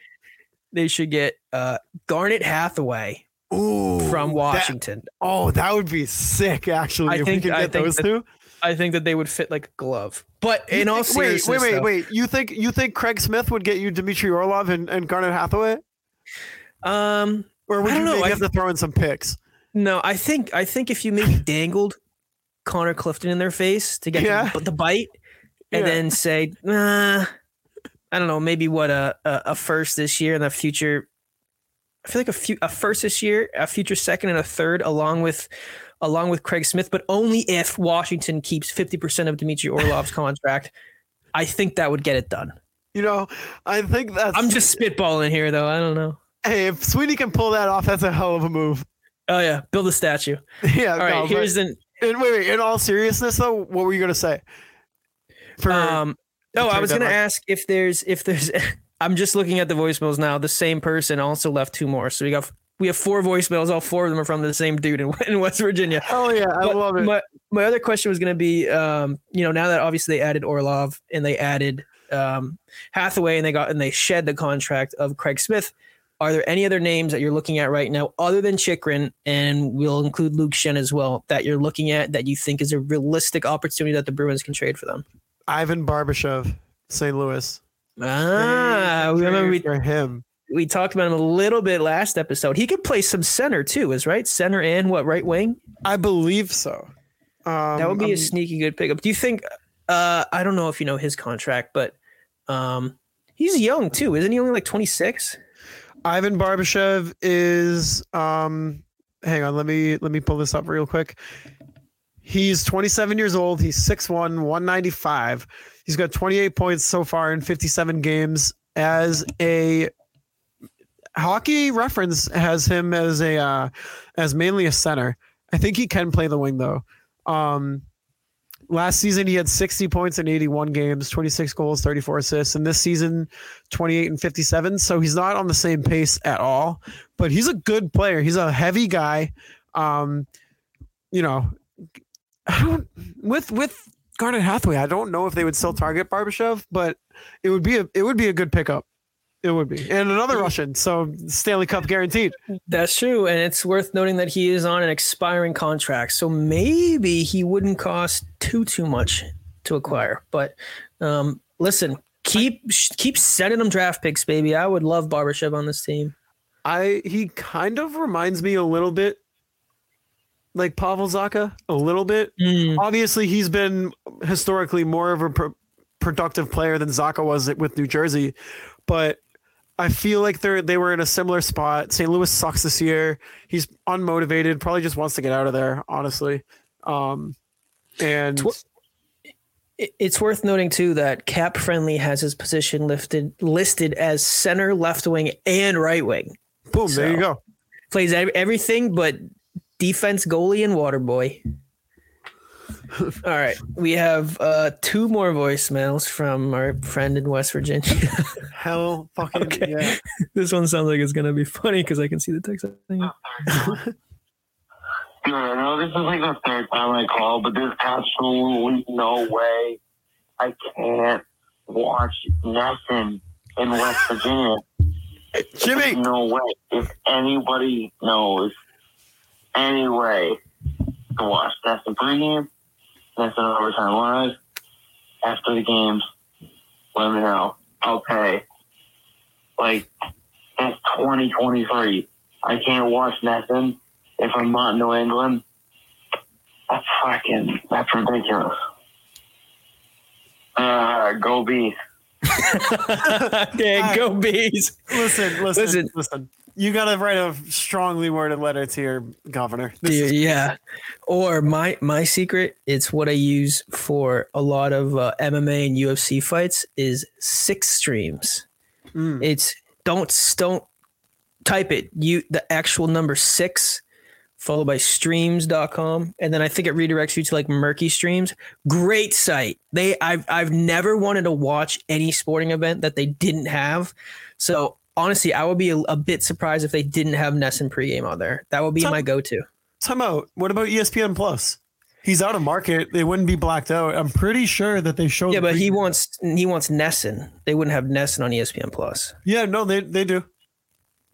they should get uh Garnet Hathaway. Ooh, from that- Washington. oh, that would be sick, actually. I if think- we could I get think those that- two. I think that they would fit like a glove. But in You all think- wait, seriousness, wait, wait, though, wait. You think you think Craig Smith would get you Dmitry Orlov and, and Garnet Hathaway, um or would I don't know, I have to throw in some picks? No, I think I think if you maybe dangled Connor Clifton in their face to get Yeah. the, the bite and Yeah. then say, nah, I don't know, maybe what a, a a first this year and a future. I feel like a few a first this year, a future second, and a third, along with along with Craig Smith, but only if Washington keeps fifty percent of Dmitry Orlov's contract. I think that would get it done. You know, I think that's. I'm just spitballing here, though. I don't know. hey, if Sweeney can pull that off, that's a hell of a move. Oh yeah, build a statue. yeah. All right, no, here's and wait, wait. In all seriousness, though, what were you gonna say? For um. Oh, I was gonna ask if there's if there's. I'm just looking at the voicemails now. The same person also left two more, so we got we have four voicemails. All four of them are from the same dude in, in West Virginia. Oh yeah, I But love it. My, my other question was going to be, um, you know, now that obviously they added Orlov and they added um, Hathaway and they got and they shed the contract of Craig Smith. Are there any other names that you're looking at right now, other than Chychrun, and we'll include Luke Schenn as well, that you're looking at that you think is a realistic opportunity that the Bruins can trade for them? Ivan Barbashev, St. Louis. Ah, They remember we, for him. we talked about him a little bit last episode. He could play some center too, is right? Center and what right wing? I believe so. Um, That would be a I'm- sneaky good pickup. Do you think? Uh, I don't know if you know his contract, but um, he's young too, isn't he? Only like twenty six. Ivan Barbashev is um hang on, let me let me pull this up real quick. He's 27 years old. He's 6'1, 195. He's got 28 points so far in 57 games as a hockey reference has him as a uh as mainly a center. I think he can play the wing though. Um last season he had 60 points in 81 games, 26 goals, 34 assists, and this season 28 and 57. So he's not on the same pace at all, but he's a good player. He's a heavy guy. Um, you know, with with Garnet Hathaway. I don't know if they would still target Barbashev, but it would be a it would be a good pickup. It would be, and another Russian, so Stanley Cup guaranteed. That's true, and it's worth noting that he is on an expiring contract, so maybe he wouldn't cost too too much to acquire. But um, listen, keep keep sending them draft picks, baby. I would love Barbashev on this team. I he kind of reminds me a little bit like Pavel Zacha, a little bit. Mm, Obviously, he's been historically more of a pro- productive player than Zacha was with New Jersey, but I feel like they're they were in a similar spot. St. Louis sucks this year. He's unmotivated. Probably just wants to get out of there. Honestly, um, and Tw- It's worth noting too that Cap Friendly has his position lifted listed as center, left wing, and right wing. boom, there you go. Plays everything but defense, goalie, and water boy. All right, we have uh, two more voicemails from our friend in West Virginia. Hell, fucking Okay. yeah. this one sounds like it's gonna be funny because I can see the text. thing. Dude, I know this is like the third time I call, but there's absolutely no way I can't watch nothing in West Virginia. Jimmy, There's no way. If anybody knows any way to watch that's the pregame, that's the overtime live, after the games, let me know. I'll pay. Like, it's 2023. I can't watch nothing if I'm not in New England. That's fucking, that's ridiculous. Uh, go Bees. okay, go bees. listen, listen, Listen. listen, You gotta write a strongly worded letter to your governor. This Dude, is- yeah. Or my my secret, it's what I use for a lot of uh, MMA and UFC fights is six streams. Mm. It's don't don't type it. You the actual number six followed by streams.com and then I think it redirects you to like Murky Streams. Great site. They I've I've never wanted to watch any sporting event that they didn't have. So honestly, I would be a, a bit surprised if they didn't have NESN pregame on there. That would be Tom- my go-to. Time out. What about ESPN Plus? He's out of market. They wouldn't be blacked out. I'm pretty sure that they showed. Yeah, the but he wants he wants NESN. They wouldn't have NESN on ESPN Plus. Yeah, no, they they do.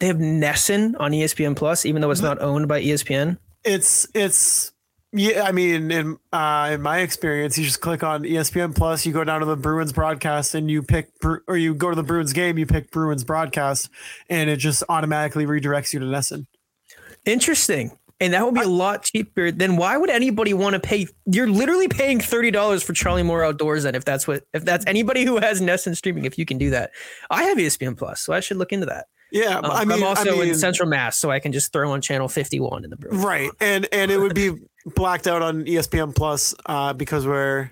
They have NESN on ESPN Plus, even though it's mm-hmm. not owned by ESPN. It's it's yeah. I mean, in uh, in my experience, you just click on ESPN Plus. You go down to the Bruins broadcast, and you pick or you go to the Bruins game. You pick Bruins broadcast, and it just automatically redirects you to NESN. Interesting. And that would be a lot cheaper. Then why would anybody want to pay? You're literally paying thirty dollars for Charlie Moore Outdoors. Then if that's what if that's anybody who has NESN streaming, if you can do that, I have ESPN Plus, so I should look into that. Yeah, Um, I mean, I'm also I mean, in Central Mass, so I can just throw on channel 51 in the Bruins. right, and and it would be blacked out on ESPN Plus uh, because we're.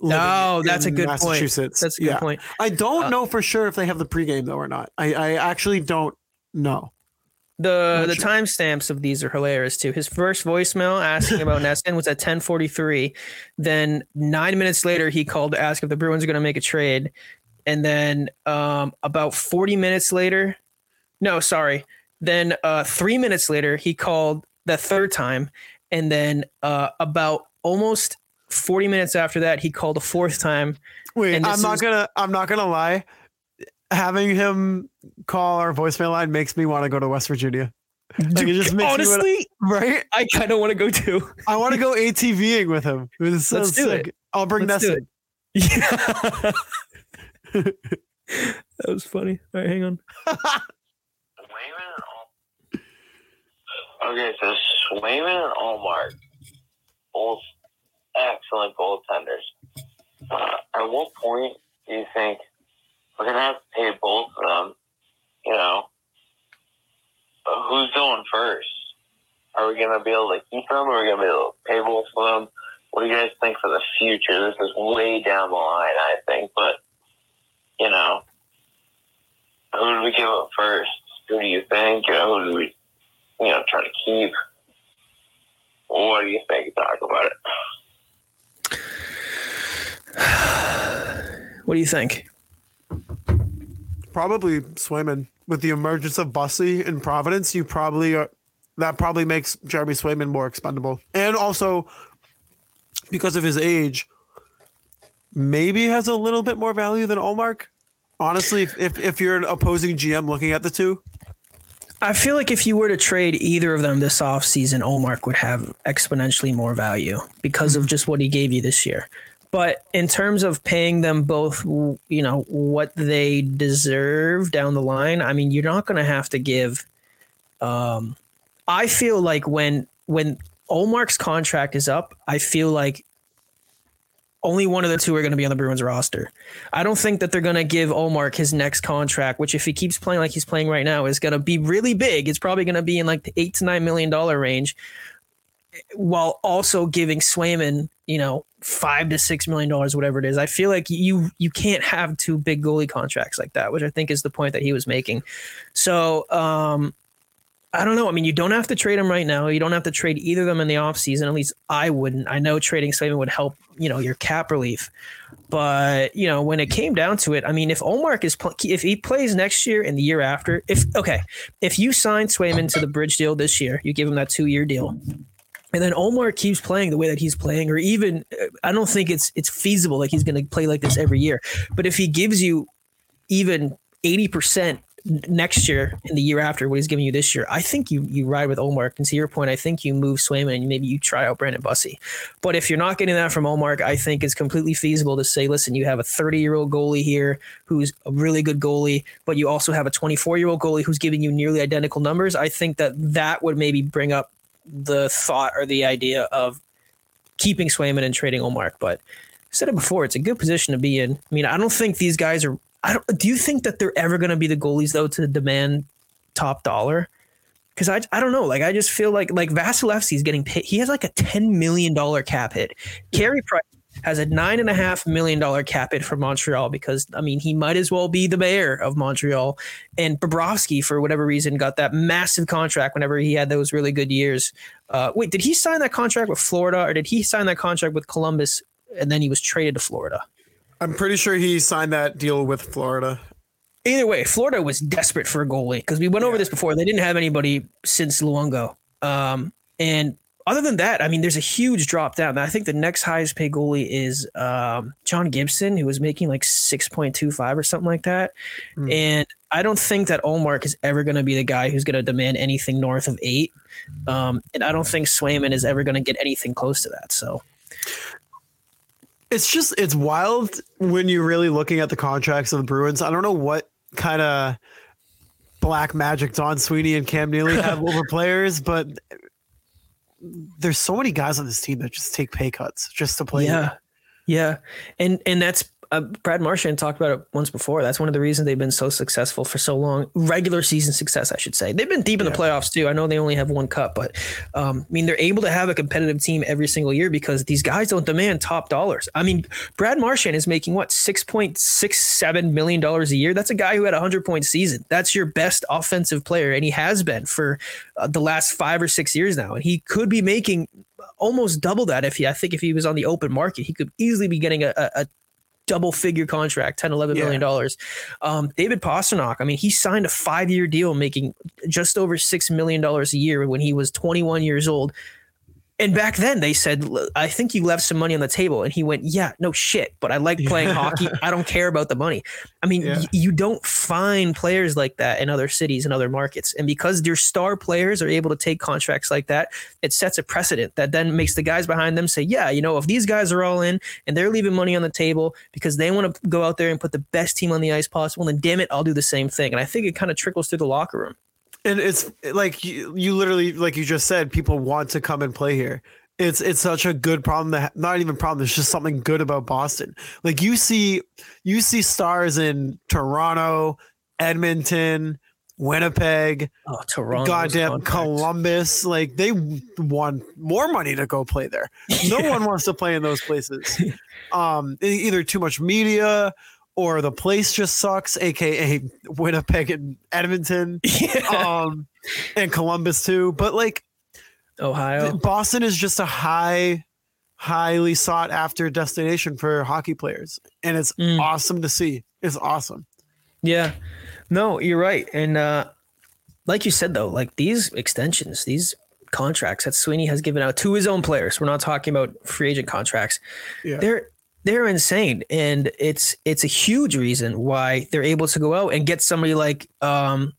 living Oh, that's a good point. Massachusetts. That's a good yeah. point. I don't Uh, know for sure if they have the pregame though or not. I, I actually don't know. The Not the sure. timestamps of these are hilarious too. His first voicemail asking about NESN was at 10:43. Then nine minutes later, he called to ask if the Bruins are going to make a trade. And then um, about 40 minutes later, no, sorry. Then uh, three minutes later, he called the third time, and then uh, about almost 40 minutes after that, he called a fourth time. Wait, I'm not gonna. I'm not gonna lie. Having him call our voicemail line makes me want to go to West Virginia. Like, it just makes me wanna- Honestly, right? I kind of want to go too. I want to go ATVing with him. It sounds do sick. it. I'll bring Let's Yeah. that was funny. All right, hang on. Okay, so Swayman and Ullmark, both excellent goaltenders. Uh, at what point do you think we're gonna have to pay both of them? You know, who's going first? Are we gonna be able to keep them? Are we gonna be able to pay both of them? What do you guys think for the future? This is way down the line, I think, but you know, who do we give up first? Who do you think? You know, who do we you know, trying to keep. What do you think? Talk about it. What do you think? Probably Swayman. With the emergence of Bussi in Providence, you probably are, that probably makes Jeremy Swayman more expendable. And also because of his age, maybe has a little bit more value than Ullmark. Honestly, if, if, if you're an opposing GM looking at the two, I feel like if you were to trade either of them this offseason, Ullmark would have exponentially more value because of just what he gave you this year. But in terms of paying them both, you know, what they deserve down the line, I mean, you're not going to have to give. Um, I feel like when when Ullmark's contract is up, I feel like only one of the two are going to be on the Bruins roster. I don't think that they're going to give Ullmark his next contract, which if he keeps playing like he's playing right now, is going to be really big. It's probably going to be in like the eight to nine million dollar range, while also giving Swayman, you know, five to six million dollars, whatever it is. I feel like you you can't have two big goalie contracts like that, which I think is the point that he was making. So um, I don't know. I mean, you don't have to trade them right now. You don't have to trade either of them in the offseason. At least I wouldn't. I know trading Swayman would help, you know, your cap relief. But, you know, when it came down to it, I mean, if Ullmark is, pl- if he plays next year and the year after, if, okay, if you sign Swayman to the bridge deal this year, you give him that two year deal. And then Ullmark keeps playing the way that he's playing, or even uh, I don't think it's it's feasible like he's going to play like this every year. But if he gives you even eighty percent next year and the year after what he's giving you this year, I think you you ride with Ullmark. And to your point, I think you move Swayman and maybe you try out Brandon Bussi. But if you're not getting that from Ullmark, I think it's completely feasible to say, listen, you have a 30 year old goalie here who's a really good goalie, but you also have a 24 year old goalie who's giving you nearly identical numbers. I think that that would maybe bring up the thought or the idea of keeping Swayman and trading Ullmark. But I said it before, it's a good position to be in. I mean, I don't think these guys are I don't. Do you think that they're ever going to be the goalies though to demand top dollar? Because I, I don't know. Like I just feel like like Vasilevskiy is getting paid. He has like a ten million dollar cap hit. Carey Price has a nine and a half million dollar cap hit for Montreal because I mean he might as well be the mayor of Montreal. And Bobrovsky, for whatever reason, got that massive contract whenever he had those really good years. Uh, wait, did he sign that contract with Florida or did he sign that contract with Columbus and then he was traded to Florida? I'm pretty sure he signed that deal with Florida. Either way, Florida was desperate for a goalie because we went over this before. They didn't have anybody since Luongo. Um, and other than that, I mean, there's a huge drop down. I think the next highest paid goalie is um, John Gibson, who was making like 6.25 or something like that. Mm. And I don't think that Ullmark is ever going to be the guy who's going to demand anything north of eight. Um, and I don't think Swayman is ever going to get anything close to that. So it's just it's wild when you're really looking at the contracts of the Bruins. I don't know what kind of black magic Don Sweeney and Cam Neely have over players, but there's so many guys on this team that just take pay cuts just to play. Yeah, yeah, and and that's uh, Brad Marchand talked about it once before. That's one of the reasons they've been so successful for so long. Regular season success, I should say. They've been deep in yeah. the playoffs too. I know they only have one cup, but um, I mean they're able to have a competitive team every single year because these guys don't demand top dollars. I mean, Brad Marchand is making what six point six seven million dollars a year. That's a guy who had a hundred point season. That's your best offensive player, and he has been for uh, the last five or six years now. And he could be making almost double that if he I think if he was on the open market, he could easily be getting a, a, double figure contract, 10, 11 million dollars. Um, David Pastrnak, I mean, he signed a five year deal making just over $6 million a year when he was 21 years old. And back then they said, I think you left some money on the table. And he went, Yeah, no shit, but I like playing hockey. I don't care about the money. I mean, yeah. y- you don't find players like that in other cities and other markets. And because your star players are able to take contracts like that, it sets a precedent that then makes the guys behind them say, Yeah, you know, if these guys are all in and they're leaving money on the table because they want to go out there and put the best team on the ice possible, then damn it, I'll do the same thing. And I think it kind of trickles through the locker room and it's like you, you literally like you just said people want to come and play here. It's it's such a good problem that not even problem it's just something good about boston. Like you see you see stars in toronto edmonton winnipeg oh, toronto goddamn columbus. Like they want more money to go play there. No one wants to play in those places. Um either too much media or the place just sucks, aka Winnipeg and Edmonton, yeah. um, and Columbus too. But like Ohio, Boston is just a high, highly sought after destination for hockey players, and it's mm. awesome to see. It's awesome. Yeah, no, you're right, and uh, like you said though, like these extensions, these contracts that Sweeney has given out to his own players. We're not talking about free agent contracts. Yeah. They're they're insane, and it's it's a huge reason why they're able to go out and get somebody like um,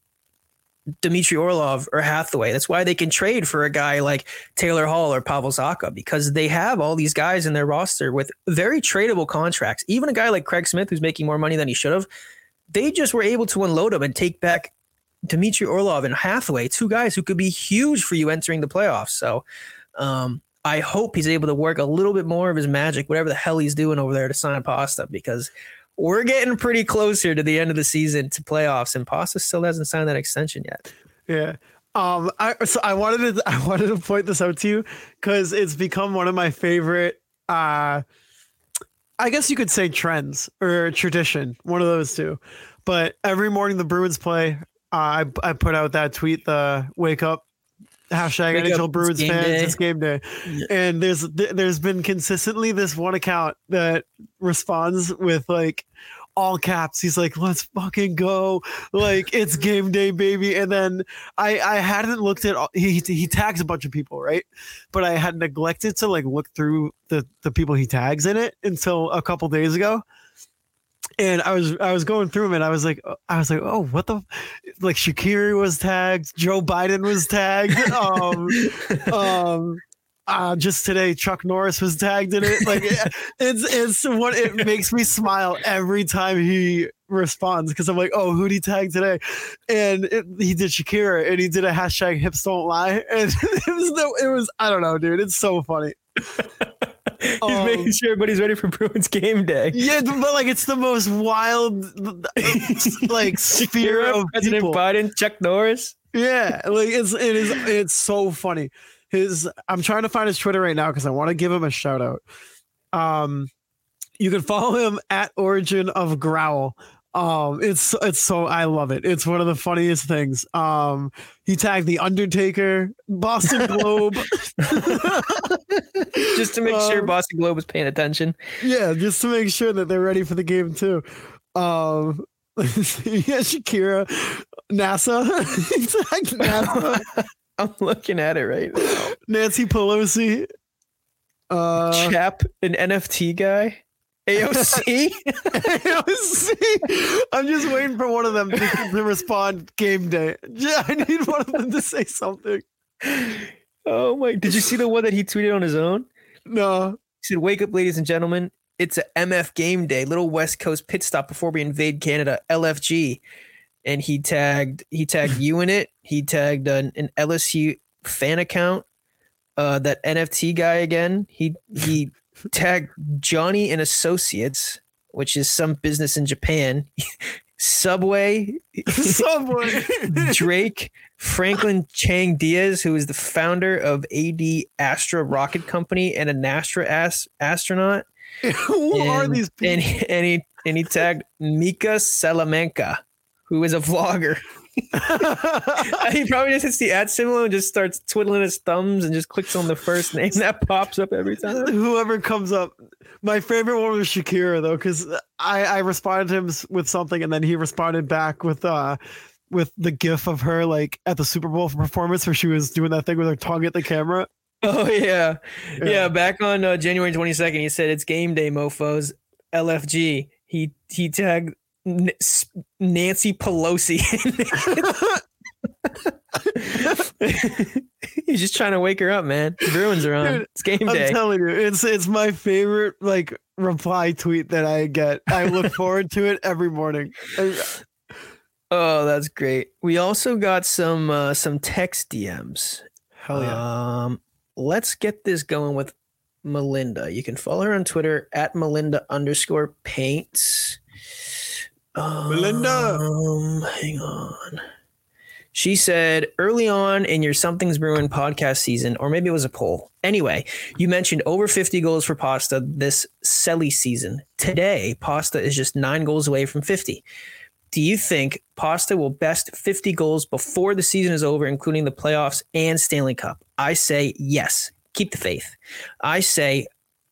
Dmitry Orlov or Hathaway. That's why they can trade for a guy like Taylor Hall or Pavel Zacha because they have all these guys in their roster with very tradable contracts. Even a guy like Craig Smith, who's making more money than he should have, they just were able to unload him and take back Dmitry Orlov and Hathaway, two guys who could be huge for you entering the playoffs. So um, I hope he's able to work a little bit more of his magic, whatever the hell he's doing over there to sign Pasta, because we're getting pretty close here to the end of the season to playoffs, and Pasta still hasn't signed that extension yet. Yeah. Um, I so I wanted to I wanted to point this out to you because it's become one of my favorite uh I guess you could say trends or tradition, one of those two. But every morning the Bruins play, uh, I I put out that tweet, the wake up hashtag Wake NHL Bruins fans, day. it's game day. And there's there's been consistently this one account that responds with like all caps. He's like, "Let's fucking go!" Like it's game day, baby. And then I I hadn't looked at all, he he tags a bunch of people, right? But I had neglected to like look through the the people he tags in it until a couple days ago. And I was I was going through them and I was like I was like oh what the like Shakira was tagged Joe Biden was tagged um um uh, just today Chuck Norris was tagged in it. Like it- it's it's what it makes me smile every time he responds because I'm like oh who'd he tag today? And it, he did Shakira and he did a hashtag hips don't lie and it was no it was I don't know dude it's so funny He's Um, making sure everybody's ready for Bruins game day. yeah but like it's the most wild like sphere Shakira, of President people Biden, Chuck Norris. Yeah, like it's it is it's so funny. His I'm trying to find his Twitter right now because I want to give him a shout out. Um, you can follow him at Origin of Growl. Um, it's it's so I love it. It's one of the funniest things. Um, he tagged the Undertaker, Boston Globe. Just to make sure Um, Boston Globe was paying attention. Yeah, just to make sure that they're ready for the game too. Um, yeah, Shakira, NASA, NASA, I'm looking at it right now. Nancy Pelosi. Uh, Chap, an NFT guy. AOC. AOC. I'm just waiting for one of them to, to respond game day. Yeah, I need one of them to say something. oh my! Did you see the one that he tweeted on his own? No. He said, "Wake up, ladies and gentlemen! It's a MF game day, little West Coast pit stop before we invade Canada, LFG." And he tagged he tagged you in it. He tagged an, an LSU fan account. Uh, that NFT guy again. He he tagged Johnny and Associates, which is some business in Japan. Subway, Subway, Drake, Franklin Chang Diaz, who is the founder of AD Astra Rocket Company and a NASA ast- astronaut. Who are these people? And, and he and he tagged Mika Salamanca, who is a vlogger. he probably just hits the ad symbol and just starts twiddling his thumbs and just clicks on the first name that pops up every time. Whoever comes up. My favorite one was Shakira though, because I, I responded to him with something and then he responded back with uh with the gif of her like at the Super Bowl performance where she was doing that thing with her tongue at the camera. Oh yeah, yeah. Yeah. back on uh, January twenty second, he said it's game day, mofo's. LFG. He he tagged N- Nancy Pelosi. He's just trying to wake her up, man. The Bruins are on. Dude, it's game day. I'm telling you, it's it's my favorite like reply tweet that I get. I look forward to it every morning. Oh, that's great. We also got some uh, some text DMs. Hell yeah. Um, let's get this going with Melinda. You can follow her on Twitter at Melinda underscore paints. Melinda. Um, hang on. She said early on in your Something's Bruin podcast season, or maybe it was a poll. Anyway, you mentioned over 50 goals for Pasta this Selly season. Today, Pasta is just nine goals away from 50. Do you think Pasta will best 50 goals before the season is over, including the playoffs and Stanley Cup? I say yes. Keep the faith. I say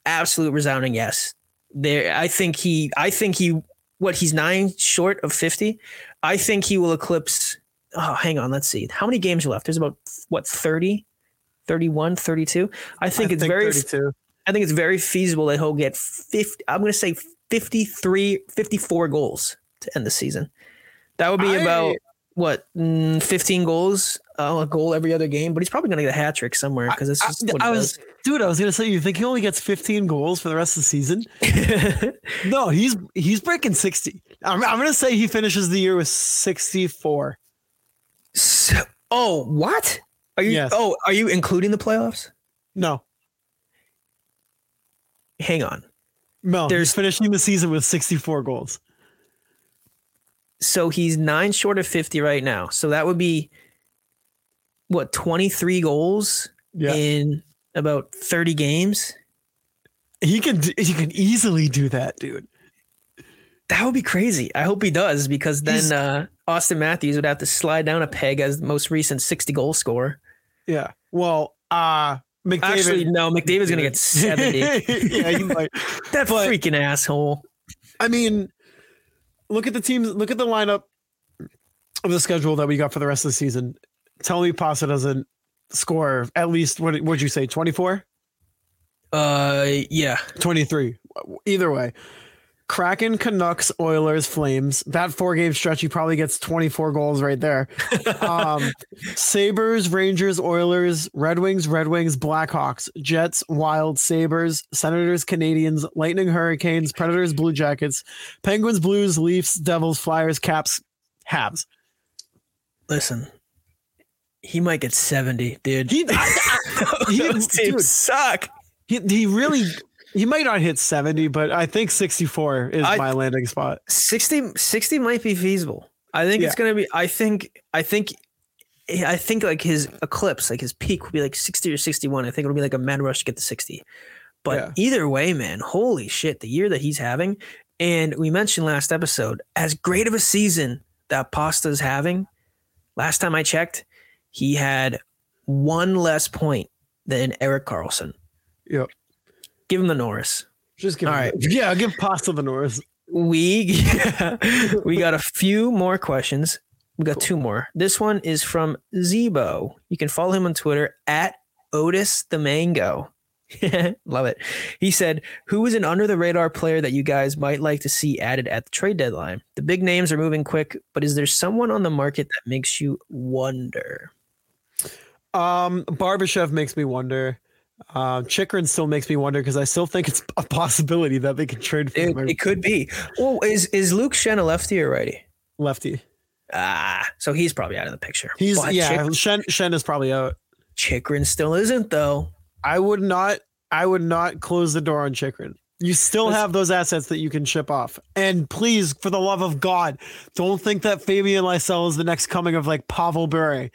absolute resounding yes. There, I think he. I think he. What he's nine short of 50. I think he will eclipse oh, hang on, let's see. How many games are left? There's about what 30, 31, 32. I think I it's very 32. I think it's very feasible that he'll get 50 I'm going to say 53 54 goals to end the season. That would be I- about what mm, 15 goals, uh, a goal every other game, but he's probably going to get a hat trick somewhere because it's I, just he I was, dude. I was gonna say, you think he only gets 15 goals for the rest of the season? No, he's he's breaking 60. I'm, I'm gonna say he finishes the year with 64. So, oh, what? Are you? Yes. Oh, are you including the playoffs? No, Hang on. no, There's- finishing the season with 64 goals. So he's nine short of fifty right now. So that would be what twenty three goals Yeah, in about thirty games. he can he can easily do that, dude. That would be crazy. I hope he does because then uh, Auston Matthews would have to slide down a peg as the most recent sixty goal scorer. Yeah. Well, uh McDavid. Actually, no, McDavid's gonna get seventy. yeah, he might. that But- freaking asshole. I mean, look at the teams. Look at the lineup of the schedule that we got for the rest of the season. Tell me, Pasta doesn't score at least what would you say 24 Uh, yeah. 23 either way kraken canucks oilers flames. That four game stretch he probably gets 24 goals right there. Um sabres rangers oilers red wings red wings blackhawks jets wild sabres senators canadiens lightning hurricanes predators blue jackets penguins blues leafs devils flyers caps habs. Listen, he might get seventy, dude. he, he- Those teams dude. suck. he, he really he might not hit 70 but i think 64 is I- my landing spot 60, 60 might be feasible. I think it's gonna be. I think. I think. I think like his eclipse, like his peak, will be like sixty or sixty-one. I think it'll be like a mad rush to get to sixty. But Yeah. either way, man, holy shit, the year that he's having, and we mentioned last episode, as great of a season that Pasta's having. Last time I checked, he had one less point than Erik Karlsson. Yep. Give him the Norris. Just give All him- right. Yeah, give pasta the Norris. we we got a few more questions. We got two more. This one is from Zebo. You can follow him on Twitter at Otis the Mango. Love it. He said, "Who is an under the radar player that you guys might like to see added at the trade deadline? The big names are moving quick, but is there someone on the market that makes you wonder?" Um, Barbashev makes me wonder. Uh, Chychrun still makes me wonder because I still think it's a possibility that they could trade for It, him. it could be. Well, is is Luke Schenn a lefty or righty? lefty. Ah, so he's probably out of the picture. He's But yeah. Chik- Schenn Schenn is probably out. Chychrun still isn't though. I would not. I would not close the door on Chychrun. You still have those assets that you can ship off. And please, for the love of God, don't think that Fabian Lysell is the next coming of like Pavel Bure.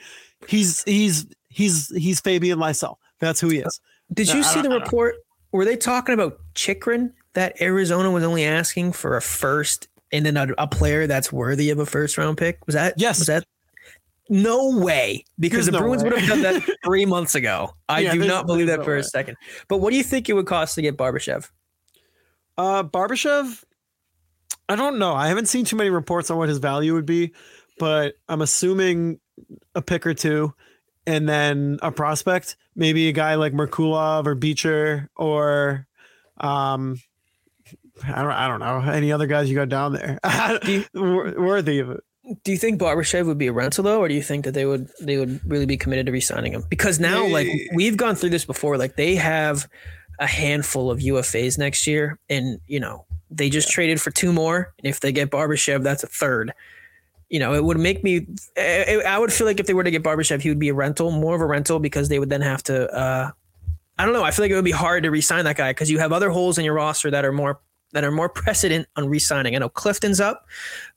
He's he's he's he's Fabian Lysell. That's who he is. Did you I see the report? Were they talking about Chychrun that Arizona was only asking for a first and then a, a player that's worthy of a first round pick? Was that Yes. Was that no way? Because There's the no Bruins way. would have done that three months ago. I Yeah, do not believe that no for way. a second. But what do you think it would cost to get Barbashev? Uh, Barbashev, I don't know. I haven't seen too many reports on what his value would be, but I'm assuming a pick or two, and then a prospect, maybe a guy like Merkulov or Beecher or, um, I don't, I don't know any other guys you got down there you- worthy of it. Do you think Barbashev would be a rental though, or do you think that they would they would really be committed to re-signing him? Because now, like we've gone through this before, like they have a handful of UFAs next year, and you know they just traded for two more. And if they get Barbashev, that's a third. You know, it would make me. I I would feel like if they were to get Barbashev, he would be a rental, more of a rental, because they would then have to. uh I don't know. I feel like it would be hard to re-sign that guy because you have other holes in your roster that are more that are more precedent on re-signing. I know Clifton's up.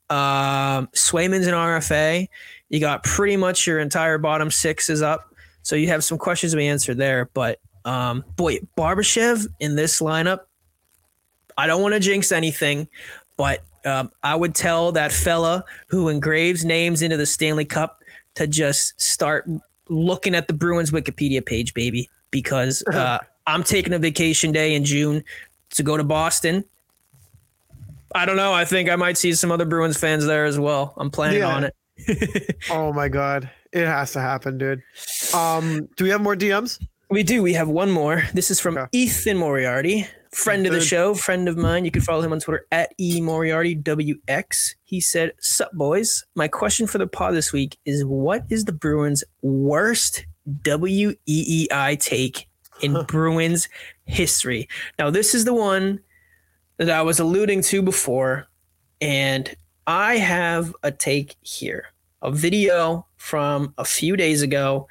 Um, Swayman's an RFA. You got pretty much your entire bottom six is up. So you have some questions to be answered there. But um, boy, Barbashev in this lineup, I don't want to jinx anything, but um, I would tell that fella who engraves names into the Stanley Cup to just start looking at the Bruins Wikipedia page, baby, because uh, I'm taking a vacation day in June to go to Boston. I don't know. I think I might see some other Bruins fans there as well. I'm planning Yeah. on it. Oh my god, it has to happen, dude. Um, do we have more DMs? We do. We have one more. This is from Okay. Ethan Moriarty, friend of the show, friend of mine. You can follow him on Twitter at e Moriarty WX. He said, "Sup, boys. My question for the pod this week is: What is the Bruins' worst WEEI take in Bruins history?" Now, this is the one that I was alluding to before, and I have a take here, a video from a few days ago.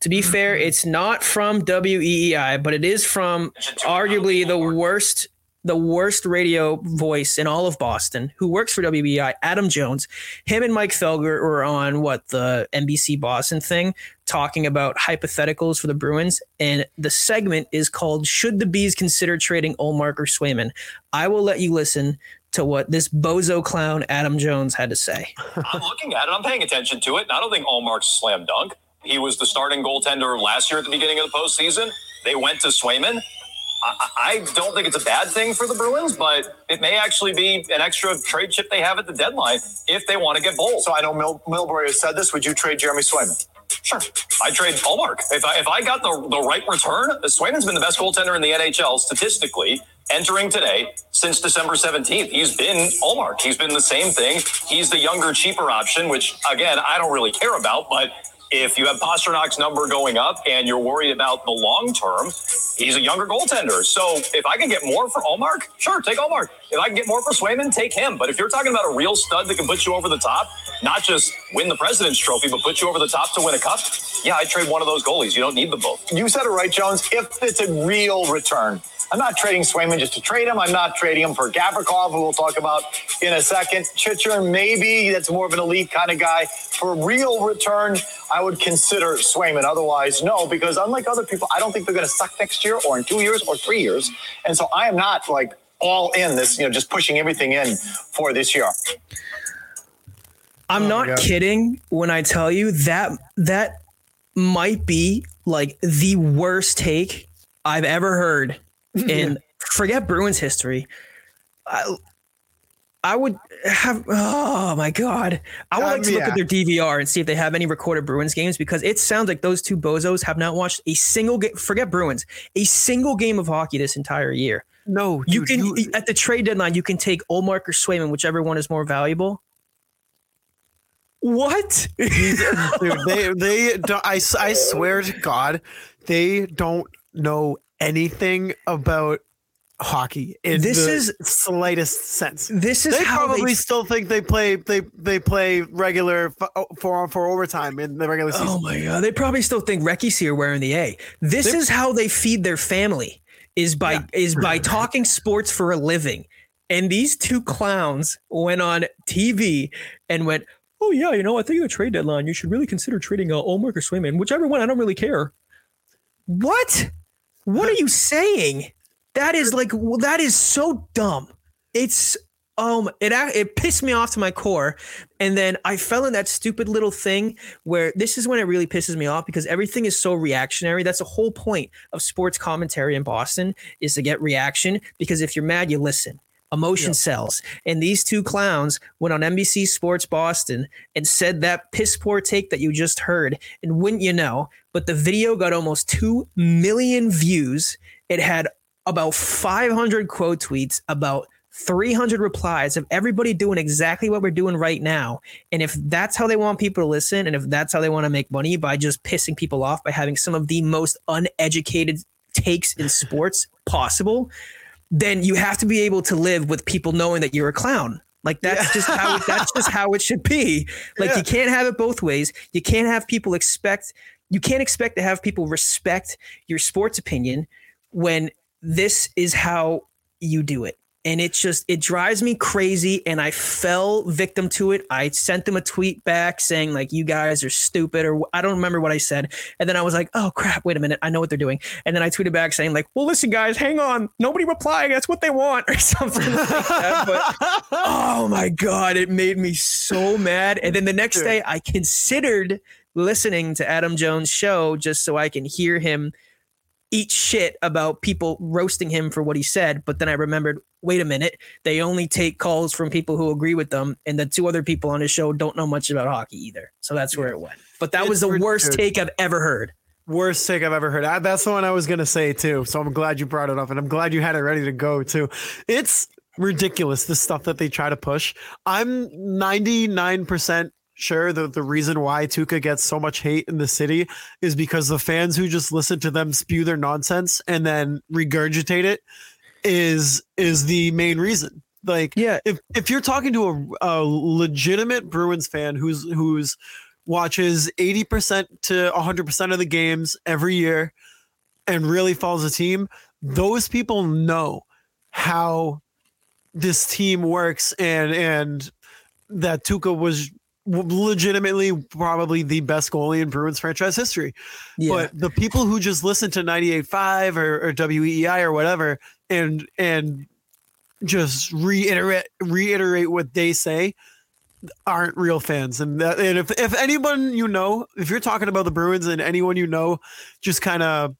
To be fair, mm-hmm. it's not from WEEI, but it is from arguably the worst the worst radio voice in all of Boston who works for WEEI, Adam Jones. Him and Mike Felger were on what the NBC Boston thing talking about hypotheticals for the Bruins and the segment is called Should the Bees consider trading Ullmark or Swayman? I will let you listen to what this bozo clown Adam Jones had to say. I'm looking at it. I'm paying attention to it. And I don't think Ullmark's a slam dunk. He was the starting goaltender last year at the beginning of the postseason. They went to Swayman. I, I don't think it's a bad thing for the Bruins, but it may actually be an extra trade chip they have at the deadline if they want to get bold. So I know Mil- Milbury has said this. Would you trade Jeremy Swayman? Sure. I trade Ullmark. If I, if I got the, the right return, Swayman's been the best goaltender in the NHL statistically entering today since December 17th. He's been Ullmark. He's been the same thing. He's the younger, cheaper option, which, again, I don't really care about. But if you have Pastrnak's number going up and you're worried about the long term, he's a younger goaltender. So if I can get more for Ullmark, sure, take Ullmark. If I can get more for Swayman, take him. But if you're talking about a real stud that can put you over the top, not just win the President's Trophy, but put you over the top to win a cup, yeah, I'd trade one of those goalies. You don't need them both. You said it right, Jones. If it's a real return, I'm not trading Swayman just to trade him. I'm not trading him for Gavrikov, who we'll talk about in a second. Chychrun, maybe that's more of an elite kind of guy. For real return, I would consider Swayman. Otherwise, no, because unlike other people, I don't think they're going to suck next year or in two years or three years. And so I am not like all in this, you know, just pushing everything in for this year. I'm oh not kidding when I tell you that that might be like the worst take I've ever heard in forget Bruins history. I, I would have oh my god. I would Um, like to look at their DVR and see if they have any recorded Bruins games because it sounds like those two bozos have not watched a single game forget Bruins, a single game of hockey this entire year. No, You dude, can at the trade deadline, you can take Ullmark or Swayman, whichever one is more valuable. What? dude, they they don't, I, I swear to God, they don't know anything about hockey in This the is- slightest sense. This is They probably they still think they play they they play regular f- for for overtime in the regular season. Oh my god! They probably still think Recchi's here wearing the A. This is how they feed their family is by is by talking sports for a living. And these two clowns went on TV and went, "Oh yeah, you know, I think the trade deadline, you should really consider trading uh, Ullmark or Swayman, whichever one. I don't really care." What? What are you saying? That is like well, that is so dumb. It's um it it pissed me off to my core and then I fell in that stupid little thing where this is when it really pisses me off because everything is so reactionary. That's the whole point of sports commentary in Boston is to get reaction because if you're mad, you listen. Emotion sells. And these two clowns went on NBC Sports Boston and said that piss poor take that you just heard. And wouldn't you know, but the video got almost 2 million views. It had about 500 quote tweets, about 300 replies of everybody doing exactly what we're doing right now. And if that's how they want people to listen, and if that's how they want to make money by just pissing people off by having some of the most uneducated takes in sports possible, then you have to be able to live with people knowing that you're a clown. Like that's just how that's just how it should be. Like Yeah. you can't have it both ways. You can't have people expect you can't expect to have people respect your sports opinion when this is how you do it. And it's just it drives me crazy and I fell victim to it. I sent them a tweet back saying like you guys are stupid or I don't remember what I said. And then I was like, "Oh crap, wait a minute. I know what they're doing." And then I tweeted back saying like, "Well, listen guys, hang on. Nobody replying. That's what they want." or something like that. But oh my god, it made me so mad. And then the next day I considered listening to Adam Jones' show just so I can hear him eat shit about people roasting him for what he said. But then I remembered, wait a minute, they only take calls from people who agree with them, and the two other people on his show don't know much about hockey either. So that's where it went. But that was the worst take I've ever heard. Worst take I've ever heard. I, that's the one I was gonna say too. So I'm glad you brought it up, and I'm glad you had it ready to go too. It's ridiculous the stuff that they try to push. I'm 99% sure that the reason why Tuukka gets so much hate in the city is because the fans who just listen to them spew their nonsense and then regurgitate it is is the main reason. Like Yeah. if if you're talking to a, a legitimate Bruins fan who's who's watches 80% to 100% of the games every year and really follows the team, those people know how this team works and and that Tuukka was legitimately probably the best goalie in Bruins franchise history. Yeah. But the people who just listen to 98.5 or, or WEEI or whatever and and just reiterate reiterate what they say aren't real fans. And that and if if anyone you know, if you're talking about the Bruins and anyone you know just kind of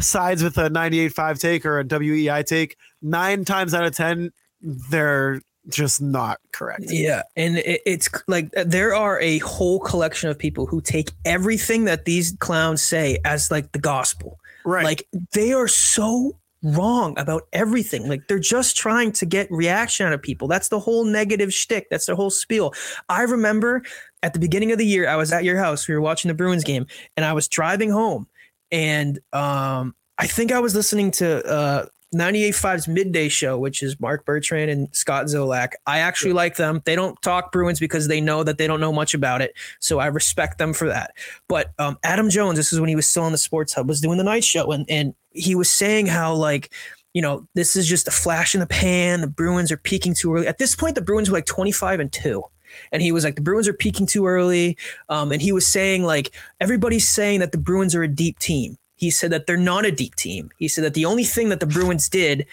sides with a 98.5 take or a WEEI take, nine times out of ten, they're just not correct. Yeah, and it, it's like uh, there are a whole collection of people who take everything that these clowns say as like the gospel. Right. Like they are so wrong about everything. Like they're just trying to get reaction out of people. That's the whole negative shtick. That's the whole spiel. I remember at the beginning of the year, I was at your house. We were watching the Bruins game, and I was driving home, and um, I think I was listening to uh, 98.5's midday show, which is Marc Bertrand and Scott Zolak. I actually like them. They don't talk Bruins because they know that they don't know much about it. So I respect them for that. But um, Adam Jones, this is when he was still on the Sports Hub, was doing the night show, and and he was saying how like. You know, this is just a flash in the pan. The Bruins are peaking too early. At this point, the Bruins were like 25 and 2 and he was like the Bruins are peaking too early. Um, and he was saying like everybody's saying that the Bruins are a deep team. He said that they're not a deep team. He said that the only thing that the Bruins did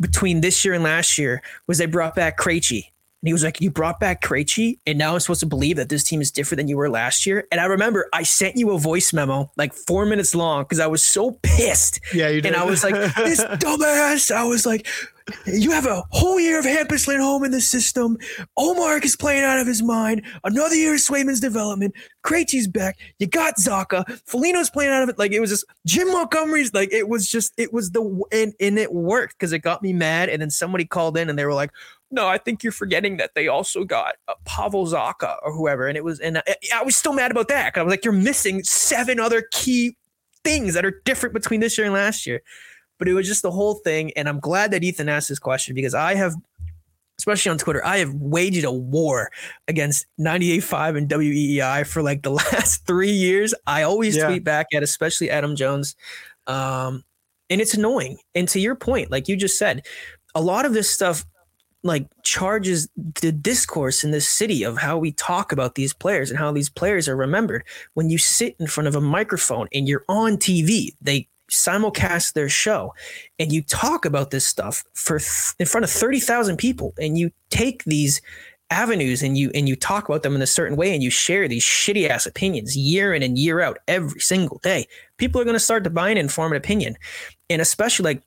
between this year and last year was they brought back Krejci. And he was like, "You brought back Krejci, and now I'm supposed to believe that this team is different than you were last year." And I remember I sent you a voice memo like four minutes long because I was so pissed. Yeah, you did. And I was like, "This dumbass!" I was like, "You have a whole year of Hampus home in the system. Ullmark is playing out of his mind. Another year of Swayman's development. Krejci's back. You got Zacha. Foligno's playing out of it. Like it was just Jim Montgomery's. Like it was just it was the and and it worked because it got me mad. And then somebody called in and they were like, "No, I think you're forgetting that they also got uh, Pavel Zacha or whoever." And it was and I, I was still mad about that. I was like, "You're missing seven other key things that are different between this year and last year." But it was just the whole thing. And I'm glad that Ethan asked this question because I have especially on Twitter, I have waged a war against 98.5 and WEEI for like the last three years. I always Yeah. tweet back at especially Adam Jones. Um, and it's annoying. And to your point, like you just said, a lot of this stuff like charges the discourse in this city of how we talk about these players and how these players are remembered. When you sit in front of a microphone and you're on TV, they simulcast their show and you talk about this stuff for th- in front of 30,000 people and you take these avenues and you and you talk about them in a certain way and you share these shitty ass opinions year in and year out every single day people are going to start to buy an informed opinion. And especially like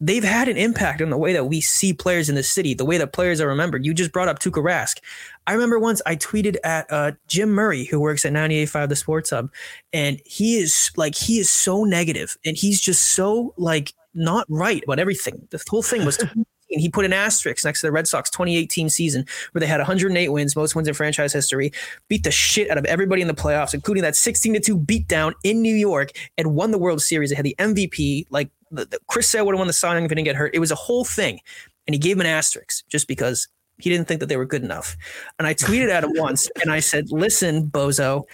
they've had an impact on the way that we see players in the city the way that players are remembered you just brought up Tuukka Rask I remember once I tweeted at uh, Jim Murray, who works at 98.5 The Sports Hub, and he is like, he is so negative and he's just so like not right about everything. The whole thing was, and he put an asterisk next to the Red Sox 2018 season where they had 108 wins, most wins in franchise history, beat the shit out of everybody in the playoffs, including that 16 to 2 beatdown in New York, and won the World Series. They had the MVP. Like the, the, Chris Sale would have won the Cy Young if he didn't get hurt. It was a whole thing. And he gave him an asterisk just because he didn't think that they were good enough. And I tweeted at him once and I said, listen, Bozo,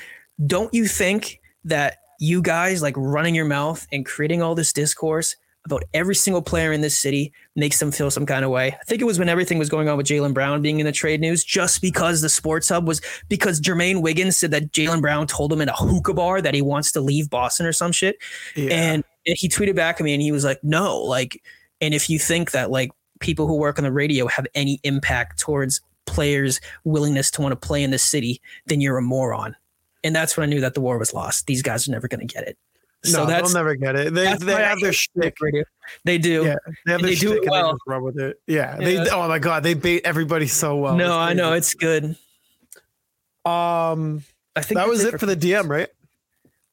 don't you think that you guys like running your mouth and creating all this discourse about every single player in this city makes them feel some kind of way. I think it was when everything was going on with Jaylen Brown being in the trade news, just because the sports hub was because Jermaine Wiggins said that Jaylen Brown told him in a hookah bar that he wants to leave Boston or some shit. Yeah. And he tweeted back at me and he was like, no, like, and if you think that like people who work on the radio have any impact towards players' willingness to want to play in this city, then you're a moron. And that's when I knew that the war was lost. These guys are never going to get it. So no, that's they'll never get it. They they have their shtick. radio. They do. Yeah, they have their they do it well. run with it. Yeah, they. Oh my god, they bait everybody so well. no, I know it's good. Um, I think that was it for the DM, right?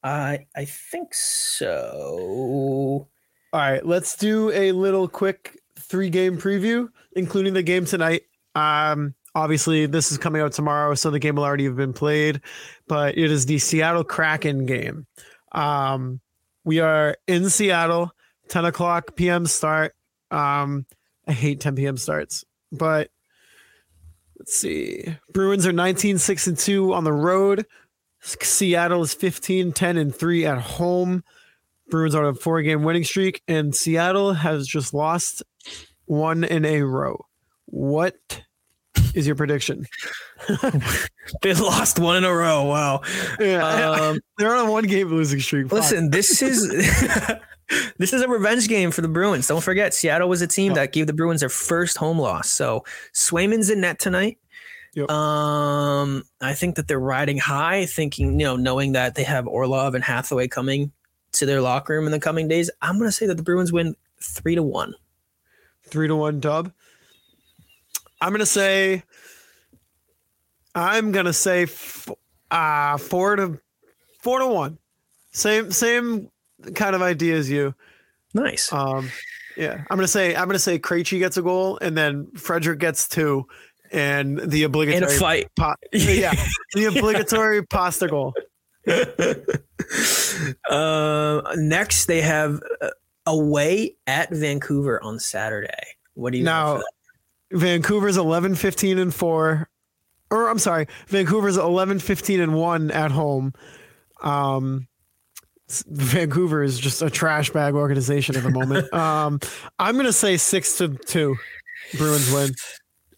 I I think so. All right, let's do a little quick three game preview, including the game tonight. Um, obviously, this is coming out tomorrow, so the game will already have been played, but it is the Seattle Kraken game. Um, we are in Seattle, 10 o'clock p.m. start. Um, I hate 10 p.m. starts, but let's see. Bruins are 19 6 and 2 on the road. Seattle is 15 10 and 3 at home. Bruins are on a four game winning streak, and Seattle has just lost one in a row. What is your prediction? They lost one in a row. Wow. Yeah, Um, they're on a one game losing streak. Listen, this is this is a revenge game for the Bruins. Don't forget, Seattle was a team that gave the Bruins their first home loss. So Swayman's in net tonight. Yep. Um, I think that they're riding high, thinking you know, knowing that they have Orlov and Hathaway coming to their locker room in the coming days. I'm going to say that the Bruins win three to one. three to one dub. I'm gonna say. I'm gonna say, f- uh four to four to one. Same same kind of idea as you. Nice. Um, yeah, I'm gonna say I'm gonna say Krejci gets a goal, and then Frederic gets two, and the obligatory a fight. pa- yeah, the obligatory pasta goal. Uh, next, they have uh, away at Vancouver on Saturday. What do you Now-? Vancouver's 11, 15, and four. Or I'm sorry, Vancouver's 11, 15, and one at home. Um, Vancouver is just a trash bag organization at the moment. um, I'm gonna say six to two. Bruins win.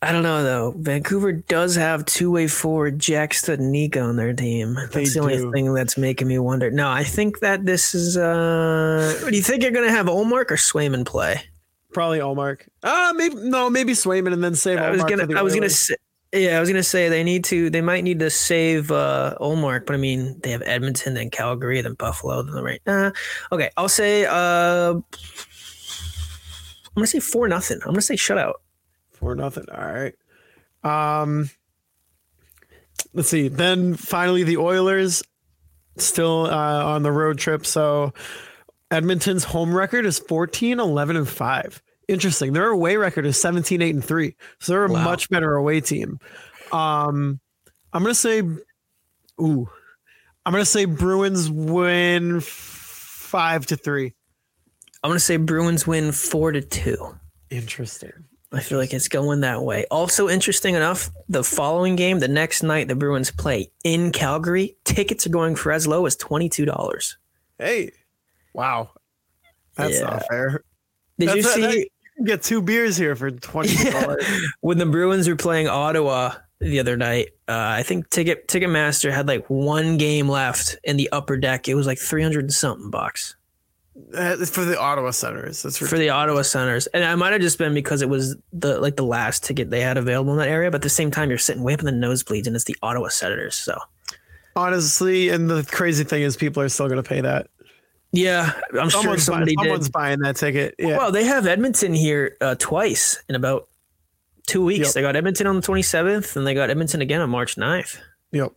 I don't know though. Vancouver does have two-way forward Jack Studnicka on their team. That's They the only do. thing that's making me wonder. No, I think that this is. uh Do you think you're going to have Ullmark or Swayman play? Probably Ullmark. Uh maybe no, maybe Swayman and then save. I was Ullmark gonna. I was gonna say. Yeah, I was gonna say they need to. They might need to save uh Ullmark, but I mean they have Edmonton, then Calgary, then Buffalo, then the right. Uh, okay, I'll say. uh I'm gonna say four nothing. I'm gonna say shutout. Four nothing. All right. Um let's see. Then finally the Oilers still uh, on the road trip. So Edmonton's home record is 14, 11, and 5. Interesting. Their away record is 17, 8, and 3. So they're a Wow. much better away team. Um I'm gonna say ooh. I'm gonna say Bruins win five to three. I'm gonna say Bruins win four to two. Interesting. I feel like it's going that way. Also, interesting enough, the following game, the next night, the Bruins play in Calgary. Tickets are going for as low as twenty two dollars. Hey. Wow. That's Yeah. not fair. Did you That's- see that- you can get two beers here for twenty dollars. when the Bruins were playing Ottawa the other night? Uh, I think Ticket Ticketmaster had like one game left in the upper deck. It was like three hundred and something bucks for the Ottawa Senators. That's for the Ottawa Senators, and I might have just been because it was the like the last ticket they had available in that area. But at the same time, you're sitting way up in the nosebleeds, and it's the Ottawa Senators. So honestly, and the crazy thing is, people are still going to pay that. yeah, I'm sure Someone's, somebody buying, did. buying that ticket. Yeah. Well, they have Edmonton here uh, twice in about two weeks. Yep. They got Edmonton on the 27th, and they got Edmonton again on March 9th. yep.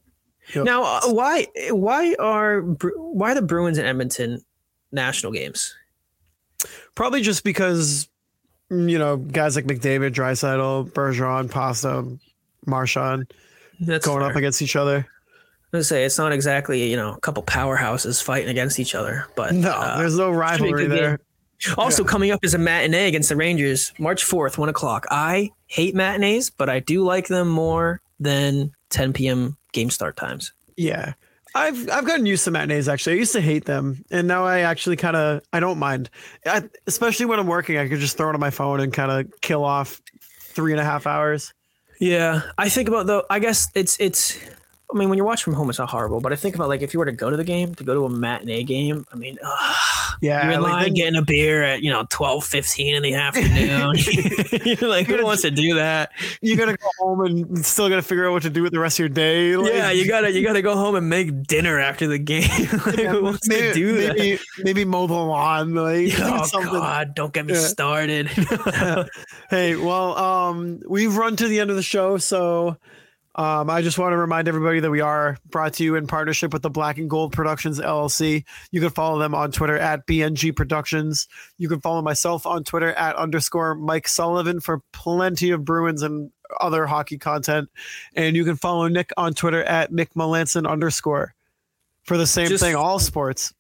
Yep. Now, uh, why why are why are the Bruins in Edmonton national games? Probably just because you know guys like McDavid, Draisaitl, Bergeron, Pasta, Marchand That's going fair. up against each other. I was say it's not exactly you know a couple powerhouses fighting against each other, but No, uh, there's no rivalry there. also coming up is a matinee against the Rangers, March 4th, one o'clock. I hate matinees, but I do like them more than 10 p.m. game start times. Yeah. I've I've gotten used to matinees actually. I used to hate them, and now I actually kind of I don't mind. I, especially when I'm working, I could just throw it on my phone and kind of kill off three and a half hours. Yeah, I think about though. I guess it's it's. I mean, when you're watching from home, it's not horrible. But I think about like if you were to go to the game, to go to a matinee game. I mean, ugh, Yeah, You're in like, line getting a beer at you know twelve fifteen in the afternoon. You're like, who wants to do that? you gotta go home and still gotta figure out what to do with the rest of your day. Like, yeah, you gotta you gotta go home and make dinner after the game. like, yeah, who wants maybe, to do that? maybe, maybe mow the lawn. Like Oh something. God! Don't get me Yeah. started. hey, well, um, we've run to the end of the show, so um, I just want to remind everybody that we are brought to you in partnership with the Black and Gold Productions LLC. You can follow them on Twitter at BNG Productions. You can follow myself on Twitter at underscore Mike Sullivan for plenty of Bruins and other hockey content. And you can follow Nick on Twitter at Nick Melanson underscore for the same Just- thing, all sports.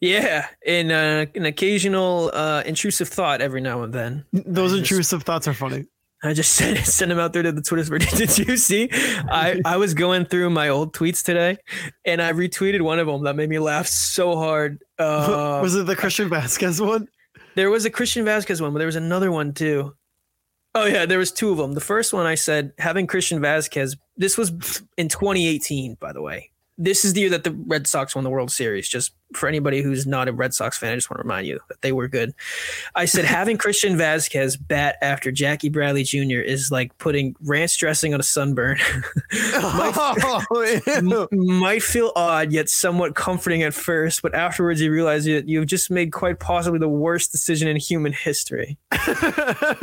yeah, and uh, an occasional uh, intrusive thought every now and then. Those I just- intrusive thoughts are funny. I just sent sent them out there to the Twitter sphere. Did you see? I, I was going through my old tweets today, and I retweeted one of them that made me laugh so hard. Uh, Was it the Christian Vasquez one? there was a Christian Vasquez one, but there was another one too. Oh yeah, there was two of them. The first one I said having Christian Vasquez. This was in 2018, by the way. This is the year that the Red Sox won the World Series. Just for anybody who's not a Red Sox fan, I just want to remind you that they were good. I said having Christian Vasquez bat after Jackie Bradley Jr. is like putting ranch dressing on a sunburn. Oh, ew. Might feel odd yet somewhat comforting at first, but afterwards you realize that you've just made quite possibly the worst decision in human history,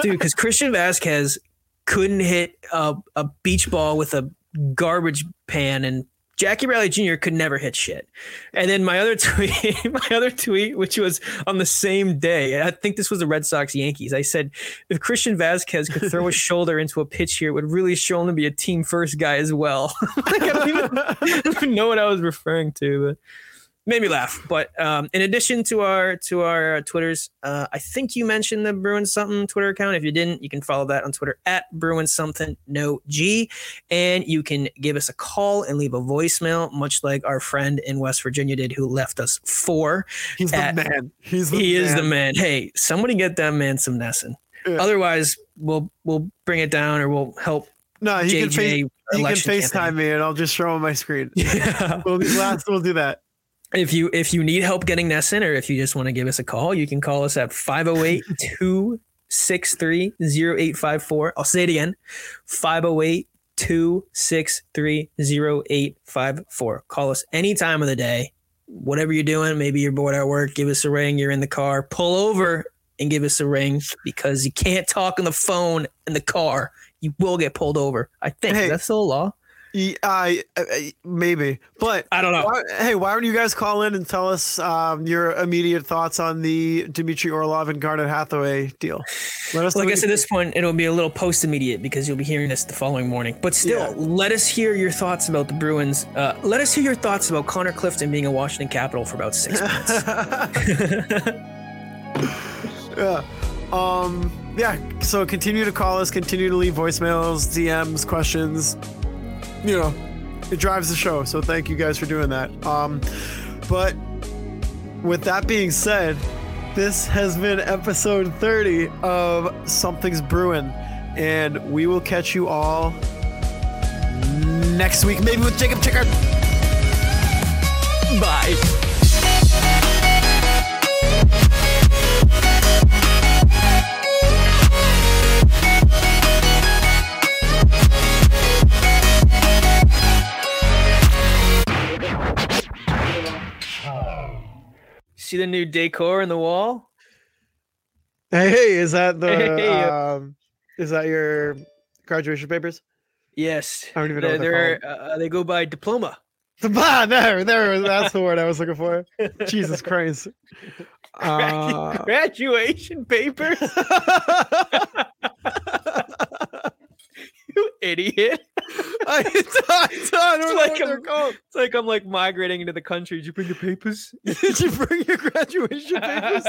dude. Because Christian Vasquez couldn't hit a, a beach ball with a garbage pan, and Jackie Bradley Jr. could never hit shit. And then my other tweet, my other tweet, which was on the same day, I think this was the Red Sox Yankees. I said, if Christian Vasquez could throw a shoulder into a pitch here, it would really show him to be a team first guy as well. like, I, don't even, I don't even know what I was referring to, but made me laugh. But um, in addition to our to our Twitters, uh, I think you mentioned the Bruins something Twitter account. If you didn't, you can follow that on Twitter at Bruins something no G, and you can give us a call and leave a voicemail, much like our friend in West Virginia did, who left us four. He's the man. He's the He man. is the man. Hey, somebody get that man some NESN. Yeah. Otherwise, we'll we'll bring it down or we'll help No, he can, face, he can FaceTime campaign. me and I'll just show him my screen. Yeah. We'll, last, we'll do that. If you if you need help getting NESN or if you just want to give us a call, you can call us at 508 263 0854. I'll say it again 508 263 0854. Call us any time of the day, whatever you're doing. Maybe you're bored at work, give us a ring. You're in the car, pull over and give us a ring because you can't talk on the phone in the car. You will get pulled over. I think. Hey. Is that still a law? He- I maybe, but I don't know. why, hey, why don't you guys call in and tell us um, your immediate thoughts on the Dmitry Orlov and Garnet Hathaway deal? Let us. Well, I guess at this point it'll be a little post immediate because you'll be hearing this the following morning. But still, Yeah. let us hear your thoughts about the Bruins. Uh, let us hear your thoughts about Connor Clifton being a Washington Capital for about six months. yeah. Um. Yeah. So continue to call us. Continue to leave voicemails, DMs, questions. You know, it drives the show. So thank you guys for doing that. Um, but with that being said, this has been episode 30 of Something's Bruin, and we will catch you all next week, maybe with Jacob Chickard. Bye. See the new decor in the wall? Hey, is that the Hey. um, is that your graduation papers? Yes. I don't even know They're, they're, uh, they go by diploma. Ah, there, there, that's the word I was looking for. Jesus Christ. Uh, Graduation papers? idiot. I, I don't like I'm, called. It's like I'm like migrating into the country. Did you bring your papers? Did you bring your graduation papers?